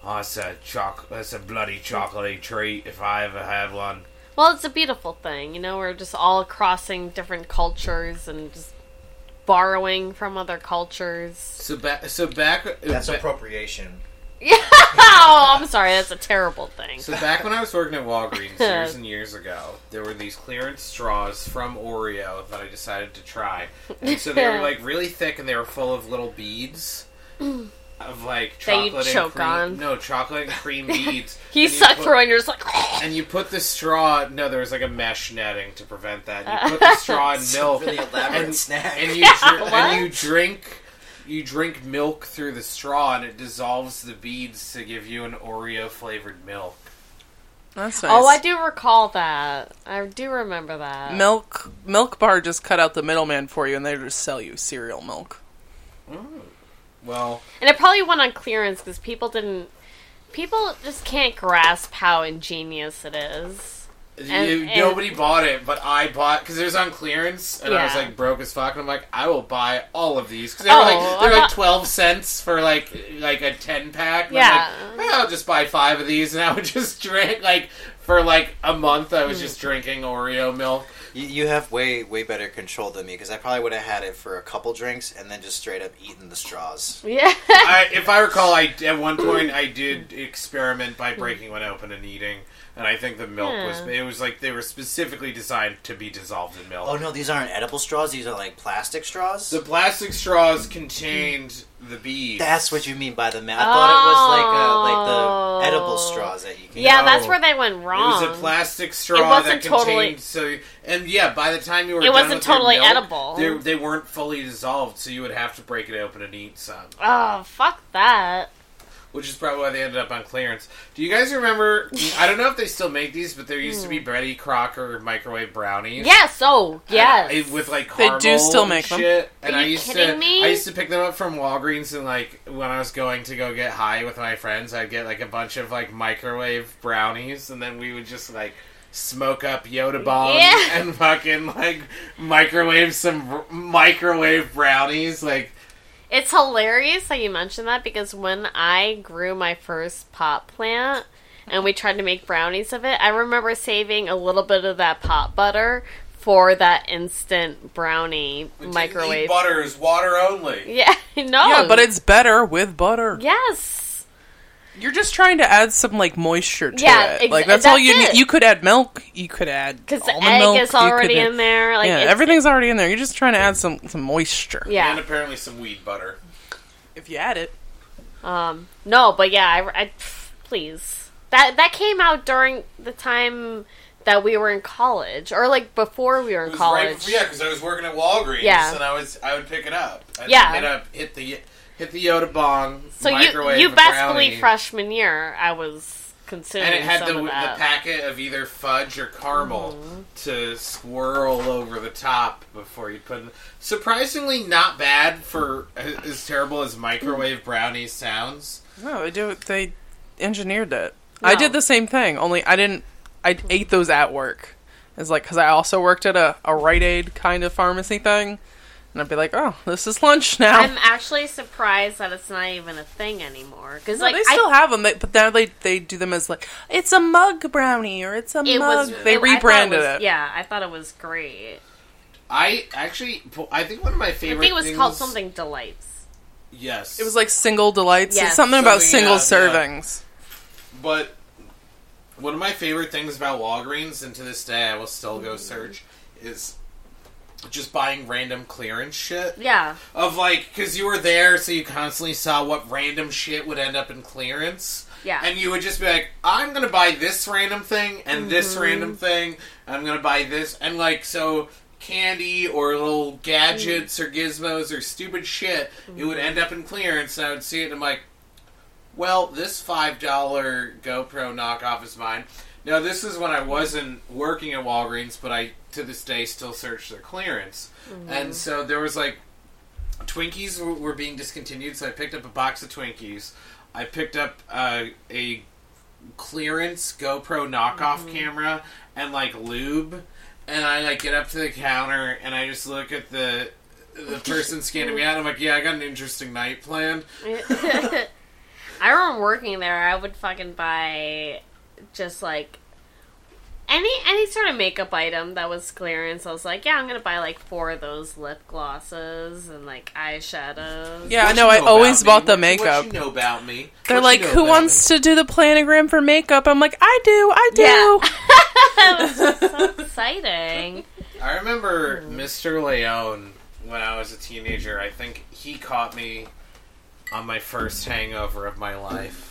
A: Oh, it's a choc. That's a bloody chocolatey treat if I ever had one.
B: Well, it's a beautiful thing, you know. We're just all crossing different cultures and just borrowing from other cultures.
A: So back, so back,
E: That's
A: ba-
E: appropriation.
B: oh, I'm sorry. That's a terrible thing.
A: So back when I was working at Walgreens years and years ago, there were these clearance straws from Oreo that I decided to try. And so they were like really thick and they were full of little beads of like
B: That you
A: chocolate and
B: choke
A: cream.
B: on.
A: No, chocolate and cream beads.
B: he
A: And
B: suck
A: put-
B: through and you're just like,
A: And you put the straw. No, there was like a mesh netting to prevent that. You put the straw in milk,
E: Really elaborate
A: and,
E: snack.
A: and you dr-
B: What?
A: and you drink. You drink milk through the straw, and it dissolves the beads to give you an Oreo flavored milk.
D: That's oh, nice.
B: oh, I do recall that. I do remember that.
D: Milk Milk Bar just cut out the middleman for you, and they just sell you cereal milk. Mm.
A: Well,
B: And it probably went on clearance because people didn't. People just can't grasp how ingenious it is. And-
A: you,
B: and-
A: nobody bought it, but I bought because it was on clearance, and I was like broke as fuck. And I'm like, I will buy all of these because they were
B: Oh,
A: like they're like twelve cents for like like a ten pack. And
B: Yeah.
A: I'm like, "Eh, I'll just buy five of these, and I would just drink like for like a month. I was just drinking Oreo milk.
C: You, you have way way better control than me because I probably would have had it for a couple drinks and then just straight up eaten the straws.
B: Yeah.
A: I, if I recall, I at one point I did experiment by breaking one open and eating, and I think the milk was. It was like they were specifically designed to be dissolved in milk.
C: Oh no, these aren't edible straws. These are like plastic straws.
A: The plastic straws contained the beads.
C: That's what you mean by the. Ma- I thought it was like uh, like the edible
B: Oh.
C: straws that you can.
B: yeah,
A: No.
B: that's where they went wrong.
A: It
B: wrong.
A: was a plastic straw
B: It wasn't
A: that contained
B: totally-
A: so and yeah, by the time you were
B: It
A: done
B: wasn't
A: with
B: totally
A: milk,
B: edible.
A: They, they weren't fully dissolved, so you would have to break it open and eat some.
B: oh, fuck that.
A: Which is probably why they ended up on clearance. Do you guys remember? I don't know if they still make these, but there used to be hmm. Betty Crocker microwave brownies.
B: Yes, oh,
A: And
B: yes.
A: I- with like
D: They
A: caramel
D: do still
A: and
D: make them.
A: shit. And
B: Are
A: I
B: you
A: used to
B: kidding me?
A: I used to pick them up from Walgreens and like when I was going to go get high with my friends, I'd get like a bunch of like microwave brownies and then we would just like smoke up Yoda bombs
B: Yeah.
A: and fucking like microwave some r- microwave brownies like
B: It's hilarious that you mentioned that because when I grew my first pot plant and we tried to make brownies of it, I remember saving a little bit of that pot butter for that instant brownie microwave.
A: butter is water only.
B: Yeah, no.
D: Yeah, but it's better with butter.
B: yes.
D: You're just trying to add some like moisture to
B: Yeah,
D: it.
B: ex-
D: like that's, all you
B: it.
D: need. You could add milk. You could add
B: Because the egg
D: milk.
B: is already
D: could-
B: in there. Like
D: yeah,
B: it's-
D: everything's already in there. You're just trying to add some some moisture.
B: Yeah, and
A: apparently some weed butter.
D: If you add it,
B: Um. No, but yeah. I, I please that that came out during the time that we were in college, or like before we were in college.
A: right yeah, because I was working at Walgreens,
B: Yeah.
A: and I was I would pick it up. I'd
B: Yeah.
A: hit up hit the hit the Yoda bong.
B: So you
A: microwave
B: you
A: a
B: basically
A: brownie,
B: freshman year, I was consuming
A: and it had
B: some
A: the,
B: of
A: the
B: that. Mm-hmm.
A: packet of either fudge or caramel to swirl over the top before you put. In. Surprisingly, not bad for as terrible as microwave brownies sounds.
D: no, they do. They engineered it. I did the same thing. Only I didn't. I ate those at work. It's like because I also worked at a a Rite Aid kind of pharmacy thing, and I'd be like, oh, this is lunch now.
B: I'm actually surprised that it's not even a thing anymore. Because
D: No,
B: like
D: they still
B: I,
D: have them, they, but now they they do them as like it's a mug brownie or it's a
B: it
D: mug.
B: was
D: they
B: it- I thought
D: rebranded
B: was-
D: it.
B: Yeah, I thought it was great.
A: I actually, I think one of my favorite.
B: I
A: favorite.
B: think it was
A: things,
B: called something delights.
A: Yes,
D: It was like single delights.
B: Yes.
D: It's something about single
A: yeah, yeah.
D: servings.
A: But one of my favorite things about Walgreens, and to this day I will still go search, is just buying random clearance shit.
B: Yeah,
A: Of like, because you were there, so you constantly saw what random shit would end up in clearance.
B: yeah.
A: And you would just be like, I'm gonna buy this random thing and this
B: Mm-hmm.
A: random thing. I'm gonna buy this and like so candy or little gadgets or gizmos or stupid shit. It would end up in clearance, and I would see it, and I'm like, well, this five dollar GoPro knockoff is mine. Now this is when I wasn't working at Walgreens, but I to this day still search their clearance, and so there was like Twinkies were, were being discontinued, so I picked up a box of Twinkies. I picked up uh, a clearance GoPro knockoff camera and like lube, and I like get up to the counter and I just look at the the person scanning me out. I'm like, yeah, I got an interesting night planned.
B: I remember working there. I would fucking buy just like any any sort of makeup item that was clearance. I was like, yeah, I'm gonna buy like four of those lip glosses and like eyeshadows.
D: Yeah, I
A: What
D: know. I always
A: me?
D: bought the makeup.
A: What you know about me?
D: They're
A: What
D: like,
A: you know
D: who wants
A: me?"
D: to do the planogram for makeup? I'm like, I do, I do.
B: Yeah. was so exciting.
A: I remember. Mr. Leone when I was a teenager. I think he caught me on my first hangover of my life,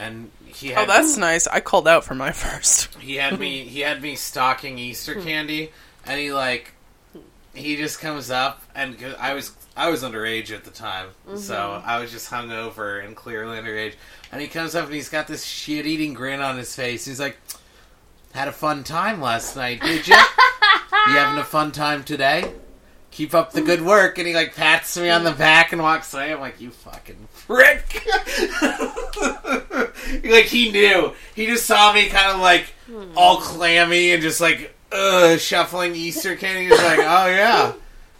A: and he
D: Oh, that's nice. I called out for my first.
A: he had me he had me stocking Easter
B: Hmm.
A: candy, and he like he just comes up and I was I was underage at the time,
B: Mm-hmm.
A: so I was just hung over and clearly underage. And he comes up and he's got this shit eating grin on his face. He's like, "Had a fun time last night, did you? you having a fun time today? Keep up the good work." And he like pats me on the back and walks away. I'm like, "You fucking prick!" like he knew. He just saw me kind of like all clammy and just like uh shuffling Easter candy. He's like, "Oh yeah,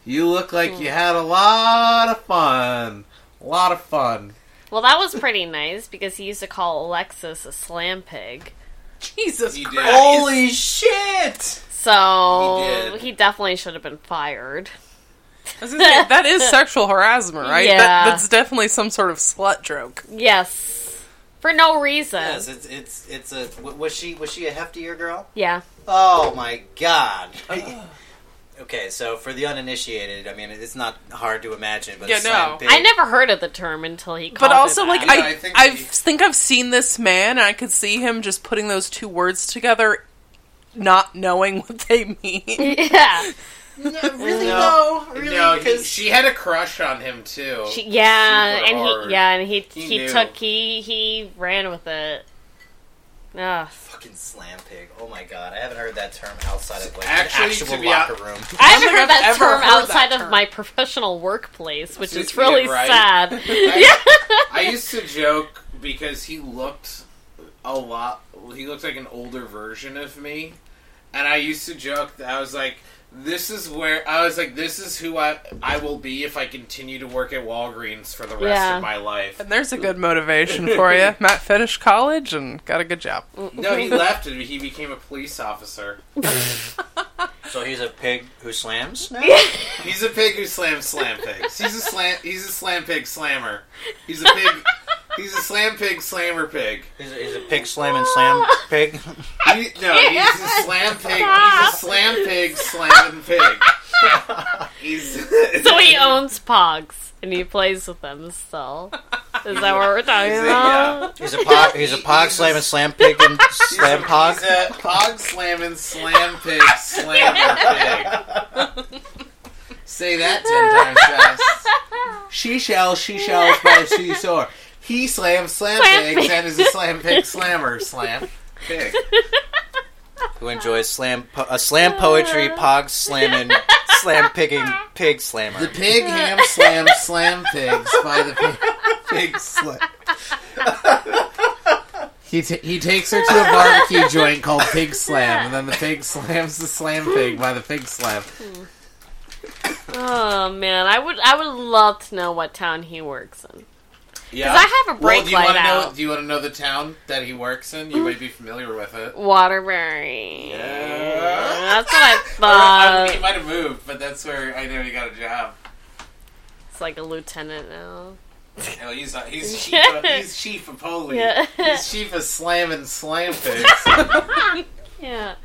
A: you look like you had a lot of fun. A lot of fun."
B: Well, that was pretty nice because he used to call Alexis a slam pig.
D: Jesus
A: He did.
C: Holy shit!
B: So
A: He did.
B: he definitely should have been fired.
D: I was gonna say, that is sexual harassment, right?
B: Yeah.
D: That, that's definitely some sort of slut joke.
B: Yes, for no reason.
C: Yes, it's it's it's a. w- Was she was she a heftier girl?
B: yeah.
C: Oh my god. okay, so for the uninitiated, I mean, it's not hard to imagine, but
D: Yeah, no.
C: pig-
B: I never heard of the term until he called
D: But also,
B: it
D: like,
B: that.
A: Yeah,
D: I,
A: I
D: I,
A: think
D: I
A: he-
D: think I've seen this man, and I could see him just putting those two words together, not knowing what they mean.
B: yeah.
C: really
A: No.
C: though, really
A: no, he,
C: because
A: she had a crush on him too.
B: She, yeah,
A: Super
B: and
A: hard.
B: he yeah, and he
A: He
B: he, took he he ran with it. Ugh.
C: fucking slam pig. Oh my god, I haven't heard that term outside of like
A: Actually,
C: an actual locker
A: hon-
C: room.
B: I haven't heard
D: I've
B: that term
D: heard that
B: outside of my professional workplace, which is really
A: right.
B: sad.
A: I, I used to joke because he looked a lot. He looked like an older version of me, and I used to joke that I was like, "This is where I was like, this is who I I will be if I continue to work at Walgreens for the rest
B: Yeah.
A: of my life."
D: And there's a good motivation for you. Matt finished college and got a good job.
A: No, he left and he became a police officer.
C: So he's a pig who slams. now?
A: He's a pig who slams slam pigs. He's a slam. He's a slam pig slammer. He's a pig. He's a slam pig slammer pig.
C: He's a, he's a pig slamming slam pig.
A: He, no, he's a slam pig. He's a slam pig slamming pig. He's
B: so he owns Pogs and he plays with them still. Is that what we're talking
A: He's a-
B: about?
C: He's a pog. He's a pog
A: He's a-
C: slamming slam pig and slam pog.
A: He's a pog slamming slam pig slammer pig. Say that ten times fast. She shall, she shall by the seashore. He slams slam
B: Slam
A: pigs
B: pig.
A: and is a slam pig slammer slam pig.
C: Who enjoys slam po- a slam poetry, pog slamming, slam pigging, pig slammer.
A: The pig ham slam slam pigs by the pig, pig slam. He, t- he takes her to a barbecue joint called Pig Slam, and then the pig slams the slam pig by the pig slam.
B: Oh man, I would I would love to know what town he works in.
A: Yeah, because
B: I have a brake
A: well, do you
B: light
A: wanna know?
B: out.
A: Do you want to know the town that he works in? You might be familiar with it.
B: Waterbury.
A: Yeah.
B: That's what I
A: Or,
B: thought.
A: um, he might have moved, but that's where I know he got a job.
B: It's like a lieutenant now.
A: Oh, he's not, he's chief. Of, he's chief of police.
B: Yeah.
A: He's chief of slamming slam pigs.
B: Yeah.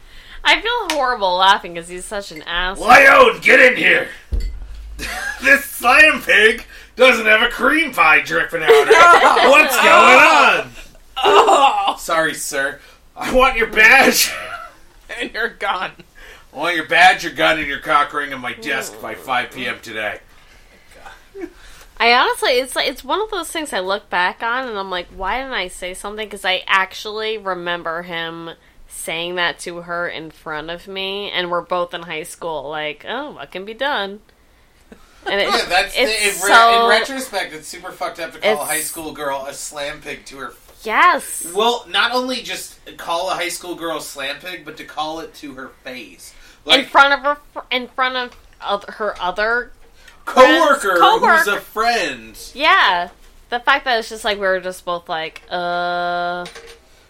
B: I feel horrible laughing because he's such an asshole.
A: Lyon, get in here! this slam pig doesn't have a cream pie dripping out of it. What's going on?
D: Oh,
A: Sorry, sir. I want your badge.
D: and you're gone.
A: I want your badge, your gun, and your cock ring on my desk by 5 p.m. today.
B: Oh, I honestly, it's like it's one of those things I look back on and I'm like, why didn't I say something? Because I actually remember him saying that to her in front of me, and we're both in high school. Like, oh, what can be done? And it,
A: Yeah, that's
B: it's
A: the, in,
B: so
A: in retrospect, it's super fucked up to call a high school girl a slam pig to her.
B: yes,
A: Well, not only just call a high school girl slam pig, but to call it to her face. like, in
B: front of her, in front of oth- her other,
A: coworker,
B: Coworker.
A: who's a friend.
B: yeah. The fact that it's just like we were just both like, uh,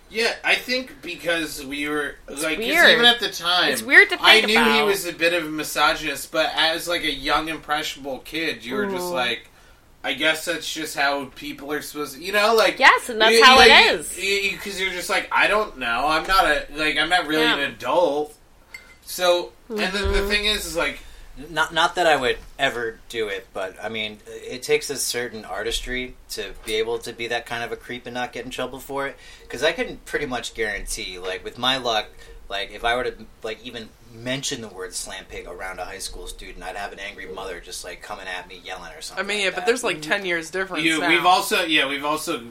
A: Yeah, I think because we were like even at the time,
B: It's weird to think I
A: knew he was a bit of a misogynist, but as like a young impressionable kid, you were just like, I guess that's just how people are supposed to, you know, like
B: Yes, and that's
A: you-
B: how
A: you-
B: it
A: you- you- Because you're just like, I don't know, I'm not a like, I'm not really
B: Yeah.
A: an adult. So, and the,
B: Mm-hmm.
A: the thing is, is like,
C: Not not that I would ever do it, but I mean, it takes a certain artistry to be able to be that kind of a creep and not get in trouble for it. Because I can pretty much guarantee, like with my luck, like if I were to like even mention the word slam pig around a high school student, I'd have an angry mother just like coming at me yelling or something.
D: I
C: something.
D: mean,
C: like
D: yeah, but there's like ten years difference.
A: you,
D: now.
A: we've also, yeah, we've also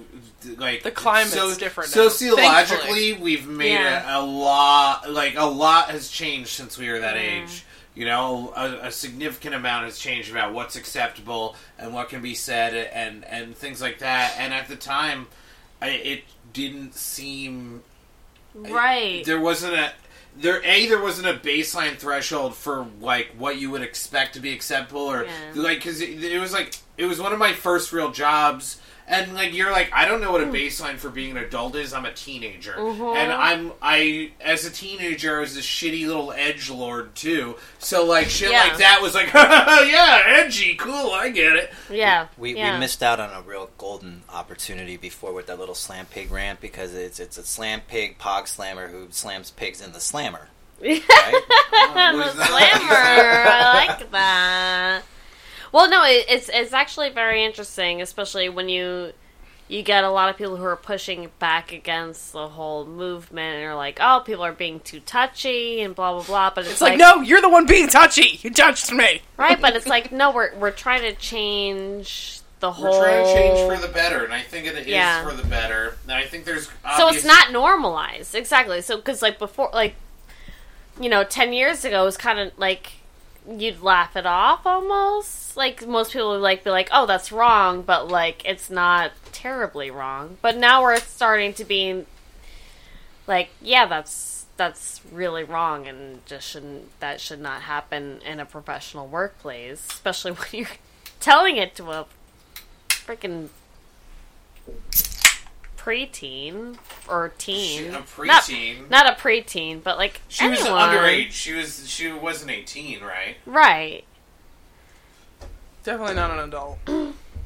A: like
D: The climate's different now,
A: Sociologically,
D: thankfully.
A: we've made
B: Yeah.
A: a, a lot, like a lot has changed since we were that
B: Yeah.
A: age. You know, a, a significant amount has changed about what's acceptable and what can be said, and and things like that. And at the time, I, it didn't seem
B: right.
A: there wasn't a there a there wasn't a baseline threshold for like what you would expect to be acceptable or
B: Yeah.
A: like because it, it was like it was one of my first real jobs. And like you're like I don't know what
B: Hmm.
A: a baseline for being an adult is. I'm a teenager,
B: Mm-hmm.
A: and I'm I as a teenager I was a shitty little edge lord too. So like shit
B: Yeah.
A: like that was like yeah edgy cool I get it.
B: Yeah.
C: We,
B: yeah.
C: we missed out on a real golden opportunity before with that little slam pig rant because it's it's a slam pig pog slammer who slams pigs in the slammer. Right?
B: the slammer. I like that. Well, no, it, it's it's actually very interesting, especially when you you get a lot of people who are pushing back against the whole movement and are like, "Oh, people are being too touchy" and blah blah blah. But it's,
D: It's like, no, you're the one being touchy. You judged me.
B: right? But it's like, no, we're we're trying to change the whole.
A: We're trying to change for the better, and I think it is
B: Yeah.
A: for the better. And I think there's
B: so it's not normalized exactly so because like before like you know 10 years ago it was kind of like you'd laugh it off almost like most people would like be like oh that's wrong but like it's not terribly wrong but now we're starting to be like yeah that's that's really wrong and just shouldn't that should not happen in a professional workplace especially when you're telling it to a freaking preteen or teen.
A: She- a
B: Not-
A: preteen.
B: Not, a preteen, but like
A: She was
B: anyone.
A: underage. She was she wasn't eighteen, right?
B: Right.
D: Definitely not an adult.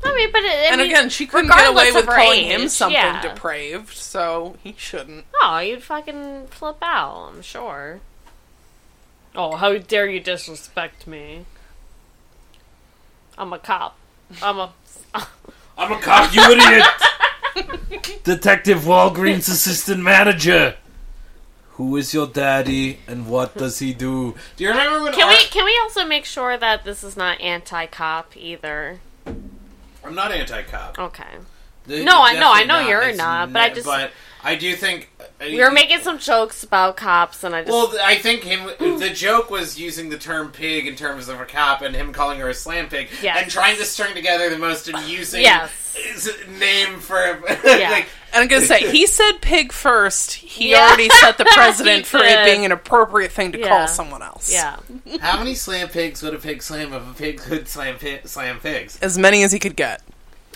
B: I mean, but it, I
D: and
B: mean,
D: again, she couldn't get away with
B: of her
D: calling him something
B: yeah.
D: depraved, so he shouldn't.
B: Oh, you'd fucking flip out, I'm sure. Oh, how dare you disrespect me? I'm a cop. I'm a.
A: I'm a cop, you idiot! Detective Walgreens assistant manager. Who is your daddy and what does he do? Do you remember when
B: Can we can we also make sure that this is not anti-cop either?
A: I'm not anti-cop.
B: Okay.
A: The-
B: No, I- no, I know you're
A: It's
B: not, but I just-
A: But I do think uh,
B: We were making some jokes about cops, and I just
A: Well, I think him. The joke was using the term "pig" in terms of a cop, and him calling her a slam pig,
B: Yes.
A: and trying to string together the most amusing
B: Yes.
A: name for.
B: Yeah.
A: like,
D: And I'm gonna say he said pig first. He
B: Yeah.
D: already set the precedent
B: He
D: for it being an appropriate thing to
B: Yeah.
D: call someone else.
B: yeah.
A: how many slam pigs would a pig slam if a pig could slam pi- slam pigs?
D: As many as he could get.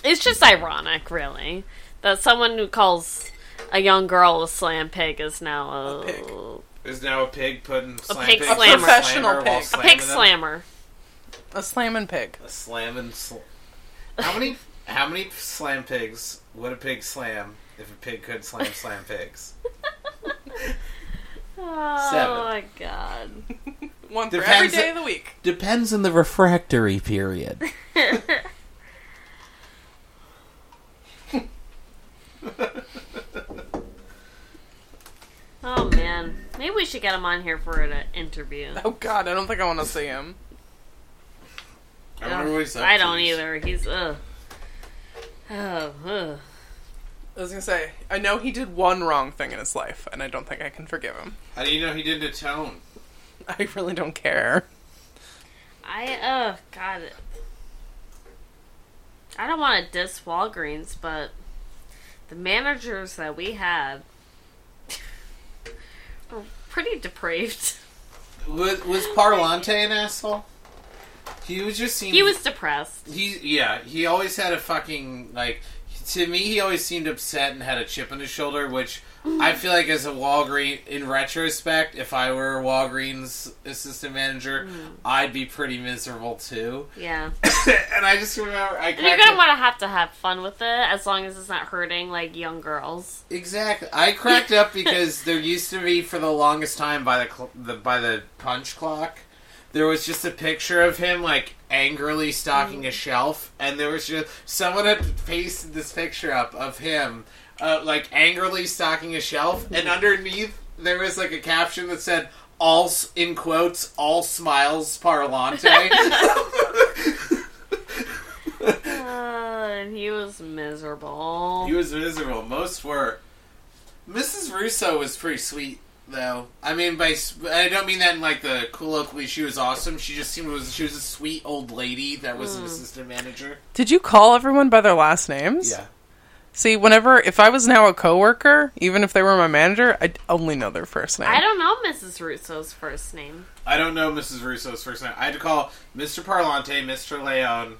B: It's just ironic, really, that someone who calls a young girl a slam pig is now a,
D: A pig.
A: Is now a pig putting slam
B: pig
A: pigs
B: slammer.
A: a
D: Professional
A: slammer while
D: pig.
B: a
A: slamming
B: pig
A: them?
B: slammer.
D: A slamming pig.
A: A slamming. Sl- how many? How many slam pigs would a pig slam if a pig could slam slam pigs?
B: Oh
A: Seven.
B: my god.
D: One for every
A: Depends-
D: day of the week.
A: Depends on the refractory period.
B: Oh man, maybe we should get him on here for an interview.
D: Oh god, I don't think I want to see him.
A: I wonder what he's up
B: I don't either. He's ugh. Oh, ugh.
D: I was gonna say, I know he did one wrong thing in his life, and I don't think I can forgive him.
A: How do you know he didn't atone?
D: I really don't care.
B: I uh God. I don't want to diss Walgreens, but the managers that we had were pretty depraved.
A: Was, was Parlante an asshole? He was just seemed.
B: He was depressed.
A: He yeah. He always had a fucking like. To me, he always seemed upset and had a chip on his shoulder, which I feel like as a Walgreens, in retrospect, if I were a Walgreens assistant manager, mm. I'd be pretty miserable too.
B: Yeah.
A: and I just remember I
B: you're gonna want to have to have fun with it as long as it's not hurting like young girls.
A: Exactly. I cracked up because there used to be for the longest time by the, cl- the by the punch clock, there was just a picture of him like angrily stocking a shelf, and there was just someone had pasted this picture up of him uh, like angrily stocking a shelf, and underneath there was like a caption that said. All in quotes, all smiles Parlante.
B: Uh, and he was miserable.
A: He was miserable. Most were. Mrs. Russo was pretty sweet, though. I mean, by s- I don't mean that in like the colloquially. She was awesome. She just seemed was she was a sweet old lady that was an hmm. assistant manager.
D: Did you call everyone by their last names?
A: Yeah.
D: See, whenever if I was now a coworker, even if they were my manager, I'd only know their first name.
B: I don't know Mrs. Russo's first name.
A: I don't know Mrs. Russo's first name. I had to call Mr. Parlante, Mr. Leon,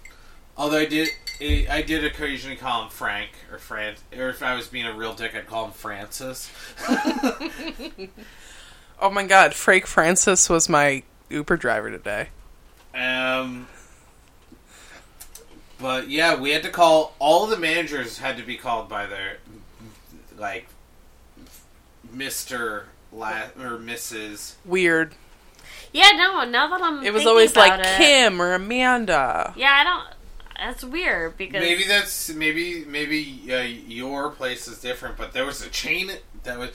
A: Although I did, I did occasionally call him Frank or Fran, or if I was being a real dick, I'd call him Francis.
D: Oh my god, Frank Francis was my Uber driver today.
A: Um, but yeah, we had to call all the managers had to be called by their like Mister La- or Mrs.
D: Weird.
B: Yeah, no. Now that I'm,
D: It was
B: thinking
D: always like
B: it-
D: Kim or Amanda.
B: Yeah, I don't. That's weird because
A: Maybe that's maybe maybe uh, your place is different, but there was a chain that was.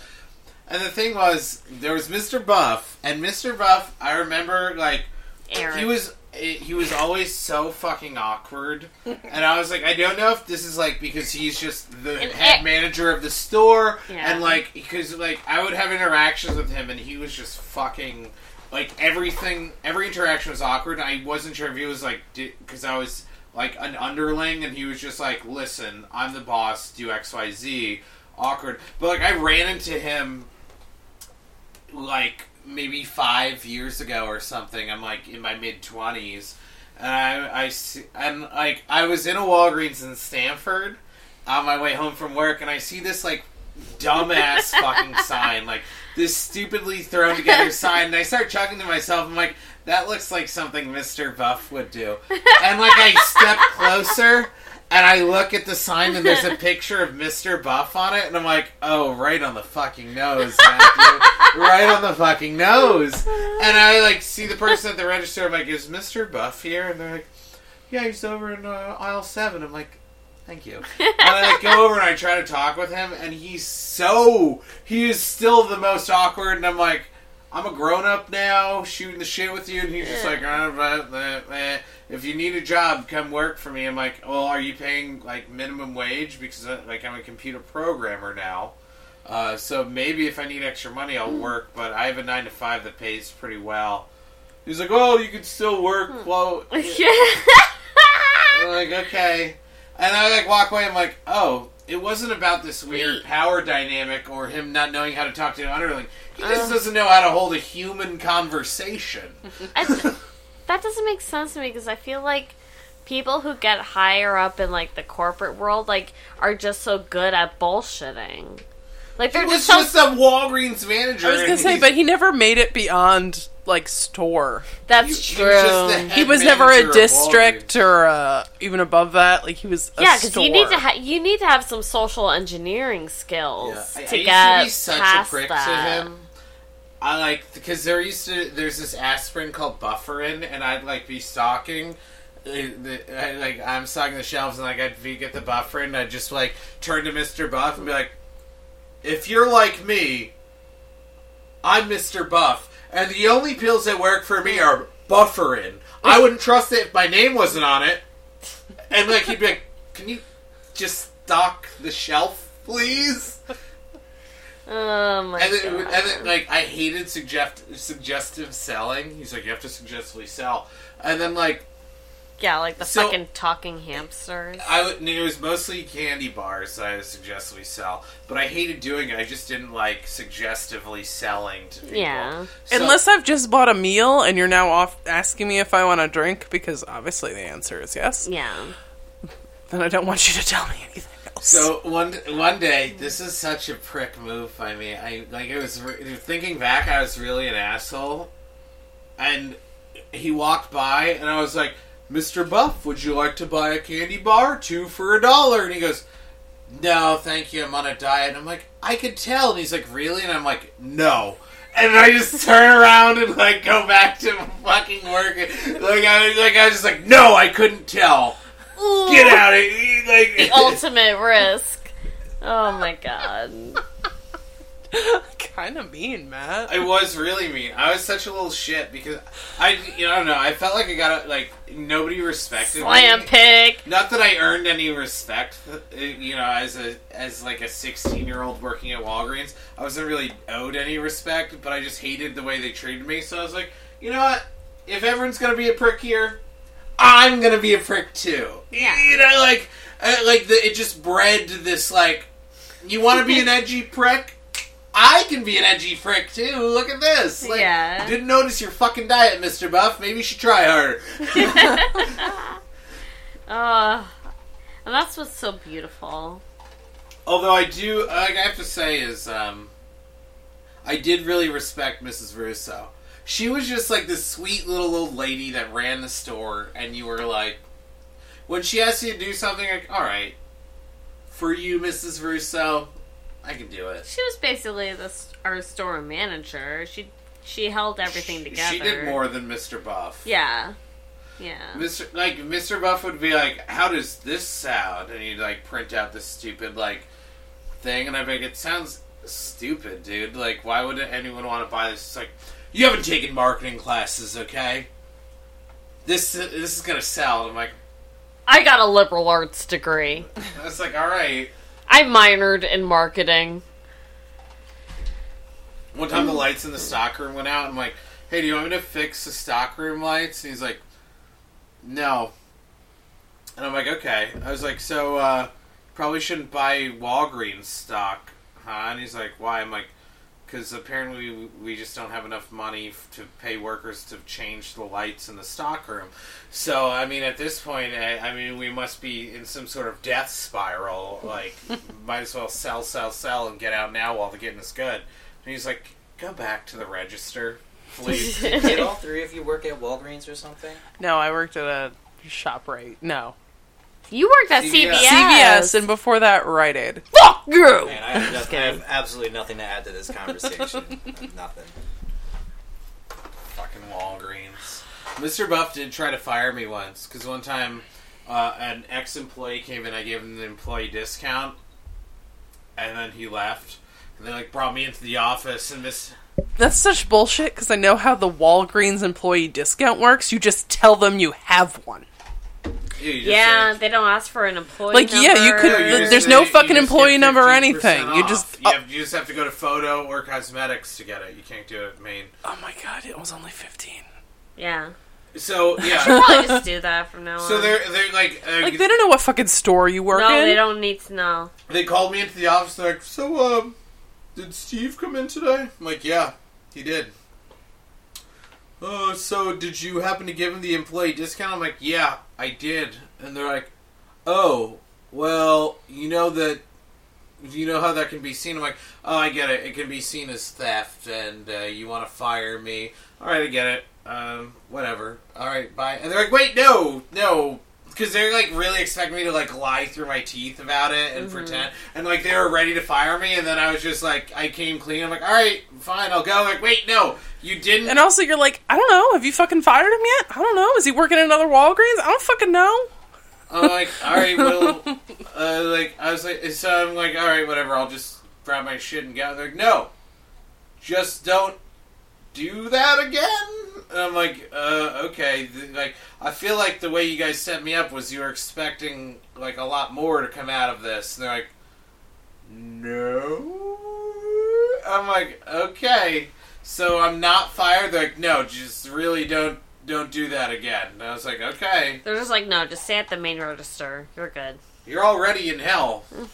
A: And the thing was, there was Mr. Buff, and Mr. Buff. I remember like
B: Eric.
A: he was he was always so fucking awkward, and I was like, I don't know if this is like because he's just the
B: And
A: head manager of the store,
B: Yeah.
A: and like because like I would have interactions with him, and he was just fucking like everything. Every interaction was awkward. I wasn't sure if he was like because I was like an underling, and he was just like, listen, I'm the boss, do X Y Z. Awkward, but like I ran into him like maybe five years ago or something. I'm like in my mid twenties, and I, I see, and like I was in a Walgreens in Stamford on my way home from work, and I see this like dumbass fucking sign, like this stupidly thrown together sign, and I start chuckling to myself. I'm like, that looks like something Mister Buff would do, and like I step closer. And I look at the sign and there's a picture of Mr. Buff on it, and I'm like, oh, right on the fucking nose, Matthew. right on the fucking nose. And I like see the person at the register. I'm like, is Mr. Buff here? And they're like, yeah, he's over in uh, aisle seven. I'm like, thank you. And I like, go over and I try to talk with him, and he's so he is still the most awkward. And I'm like, I'm a grown up now, shooting the shit with you, and he's just like, uh, uh, uh, uh, if you need a job, come work for me. I'm like, well, are you paying like minimum wage because uh, like I'm a computer programmer now. Uh, so maybe if I need extra money, I'll work. But I have a nine to five that pays pretty well. He's like, "Oh, you can still work." Well, I'm like, okay. And I like walk away. I'm like, oh, it wasn't about this weird
B: Wait.
A: power dynamic or him not knowing how to talk to an underling. He just
B: Um.
A: doesn't know how to hold a human conversation.
B: That doesn't make sense to me because I feel like people who get higher up in like the corporate world like are just so good at bullshitting. Like
A: He
B: they're
A: was
B: just so
A: just some Walgreens manager.
D: I was gonna say,
A: he's-
D: but he never made it beyond like store.
B: that's
A: he- he
B: true.
A: was just the
D: He was never
A: manager
D: a
A: of
D: district or uh, even above that. Like he was. A
B: yeah, because you need to
D: store.
B: ha- you need to have some social engineering skills
A: Yeah. I-
B: to
A: I used
B: get
A: to be such
B: past
A: a prick
B: that.
A: to him. I like because there used to there's this aspirin called Bufferin, and I'd like be stalking. uh, the- I, like I'm stocking the shelves, and like I'd be, get the Bufferin, and I'd just like turn to Mister Buff and be like, "If you're like me, I'm Mister Buff, and the only pills that work for me are Bufferin. I wouldn't trust it if my name wasn't on it." And like he'd be like, "Can you just stock the shelf, please?"
B: Oh my
A: And then,
B: god!
A: and then, like, I hated suggest- suggestive selling. He's like, you have to suggestively sell. And then, like,
B: yeah, like the
A: so-
B: fucking talking hamsters.
A: I would, it was mostly candy bars that I would we sell. But I hated doing it. I just didn't like suggestively selling to people.
B: Yeah.
A: So-
D: Unless I've just bought a meal and you're now off asking me if I want a drink, because obviously the answer is yes.
B: Yeah.
D: Then I don't want you to tell me anything else.
A: So one one day, this is such a prick move by me. I like it was re- thinking back. I was really an asshole, and he walked by, and I was like, "Mister Buff, would you like to buy a candy bar? Two for a dollar." And he goes, "No, thank you. I'm on a diet." And I'm like, "I could tell." And he's like, "Really?" And I'm like, "No." And I just turn around and like go back to fucking work. Like I like I was just like, "No, I couldn't tell.
B: Ooh,
A: Get out of here!" Like
B: The ultimate risk. Oh my god.
D: kind of mean, Matt.
A: I was really mean. I was such a little shit because I, you know, I don't know. I felt like I got like nobody respected me.
B: Slam
A: me.
B: pig.
A: Not that I earned any respect, uh, you know, as a as like a sixteen year old working at Walgreens. I wasn't really owed any respect, but I just hated the way they treated me. So I was like, you know what? If everyone's gonna be a prick here, I'm gonna be a prick too.
B: Yeah.
A: You know, like, uh, like the, it just bred this like, you want to be an edgy prick. I can be an edgy prick too. Look at this. Like,
B: Yeah.
A: Didn't notice your fucking diet, Mister Buff. Maybe you should try harder.
B: Uh, and that's what's so beautiful.
A: Although I do, like, I have to say is, um, I did really respect Mrs. Russo. She was just like this sweet little old lady that ran the store, and you were like, when she asked you to do something, like, all right, for you, Mrs. Russo, I can do it.
B: She was basically the our store manager. She she held everything together.
A: She did more than Mr. Buff.
B: Yeah, yeah.
A: Mr. Like Mr. Buff would be like, "How does this sound?" And he'd like print out this stupid like thing, and I'd be like, "It sounds stupid, dude. Like, why would anyone want to buy this?" It's like, you haven't taken marketing classes, okay? This this is gonna sell. I'm like,
B: I got a liberal arts degree.
A: I was like, all right.
B: I minored in marketing.
A: One time the lights in the stockroom went out. I'm like, hey, do you want me to fix the stockroom lights? And he's like, no. And I'm like, okay. I was like, so uh, probably shouldn't buy Walgreens stock, huh? And he's like, why? I'm like, because apparently we- we just don't have enough money f- to pay workers to change the lights in the stockroom. So I mean, at this point, I, I mean, we must be in some sort of death spiral. Like, might as well sell, sell, sell, and get out now while the getting is good. And he's like, go back to the register, please.
E: Did all three of you work at Walgreens or something?
D: No, I worked at a ShopRite. No.
B: You worked at
A: CVS.
B: CVS.
D: CVS, and before that, Rite Aid.
B: fuck you.
E: Man, I have, nothing, I have absolutely nothing to add to this conversation. nothing.
A: Fucking Walgreens. Mr. Buff did try to fire me once because one time uh, an ex-employee came in. I gave him the employee discount, and then he left. And they like brought me into the office and Miss.
D: That's such bullshit because I know how the Walgreens employee discount works. You just tell them you have one.
A: Yeah,
B: Yeah,
A: say-
B: they don't ask for an employee.
D: Like, yeah, you could-
A: No, you just
D: there's no
A: you
D: fucking
A: just
D: employee number or
A: 15%
D: anything. You
A: off.
D: just-
A: you, have, you just have to go to photo or cosmetics to get it. You can't do it at main.
D: Oh my god, it was only 15.
B: Yeah,
A: So yeah,
B: probably just do that from now on.
A: so they're they're like, uh,
D: Like, they don't know what fucking store you work
B: no,
D: in.
B: No, they don't need to know.
A: they called me into the office. They're like, so um, did Steve come in today? I'm like, yeah, he did. Oh, so did you happen to give him the employee discount? I'm like, yeah, I did. And they're like, oh, well, you know that, you know how that can be seen. I'm like, oh, I get it. It can be seen as theft, and uh, you want to fire me. All right, I get it. Um, whatever. All right, bye. And they're like, wait, no, no. Because they're like really expecting me to like lie through my teeth about it and pretend, and like they were ready to fire me, and then I was just like, I came clean. I'm like, all right, fine, I'll go. Like, wait, no, you didn't.
D: And also, you're like, I don't know. Have you fucking fired him yet? I don't know. Is he working at another Walgreens? I don't fucking know.
A: I'm like, all right, well, uh, like I was like, so I'm like, all right, whatever. I'll just grab my shit and go. They're like, no, just don't do that again. And I'm like, uh, okay. Th- Like, I feel like the way you guys set me up was you were expecting like a lot more to come out of this. And they're like, no. I'm like, okay. So I'm not fired. They're like, no, just really don't don't do that again. And I was like, okay.
B: They're just like, no, just stay at the main register. You're good.
A: You're already in hell. Mm.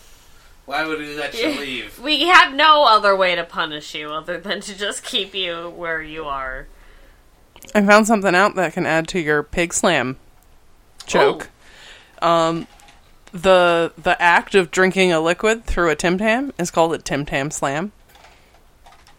A: Why would we let you leave?
B: We have no other way to punish you other than to just keep you where you are.
D: I found something out that can add to your pig slam joke. Um, the the act of drinking a liquid through a Tim Tam is called a Tim Tam slam.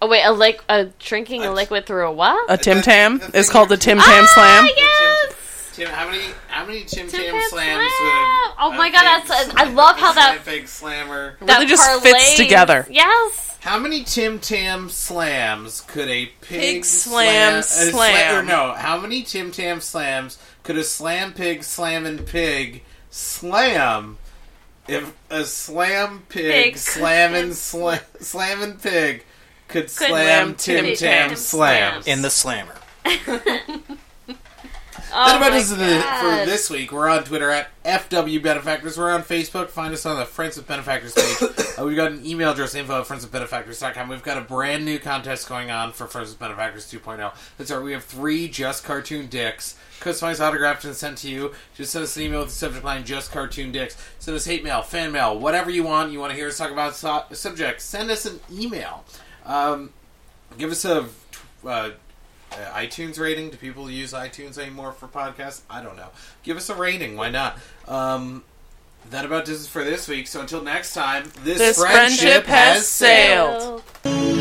B: Oh wait, a like a drinking a liquid through a what?
D: A Tim
A: the-
D: Tam
A: the
D: is called a
A: you're-
D: Tim Tam slam.
B: Ah, yes.
A: Tim, how many how many Tim
B: Tim
A: Tam
B: Tam
A: slams?
B: Slam.
A: would
B: Oh
A: a
B: my God, that's-
A: slam-
B: I love how that-
A: big slammer.
B: That
D: really just fits together.
B: Yes.
A: How many Tim Tam slams could a pig,
D: Pig slam
A: a sla-
D: slam.
A: or no, how many Tim Tam slams could a slam pig slamming pig slam? If a slam pig,
B: Pig
A: slamming sla- slamming pig could, slam
D: slam
A: Tim
D: Tim
A: Tam
B: Tam
A: slams.
B: slams.
E: In the slammer.
B: Oh
A: That about
B: my
A: is it for this week. We're on Twitter at FW Benefactors. We're on Facebook. Find us on the Friends of Benefactors page. uh, we've got an email address, info at friendsofbenefactors.com. We've got a brand new contest going on for Friends of Benefactors 2.0. That's right. We have three Just Cartoon Dicks. Customized, autographed, and sent to you. Just send us an email with the subject line Just Cartoon Dicks. Send us hate mail, fan mail, whatever you want. You want to hear us talk about so- subjects. Send us an email. Um, give us a uh, uh, iTunes rating. Do people use iTunes anymore for podcasts? I don't know. Give us a rating. Why not? Um, that about does it for this week. So until next time, this,
D: This friendship has sailed.
B: Sailed.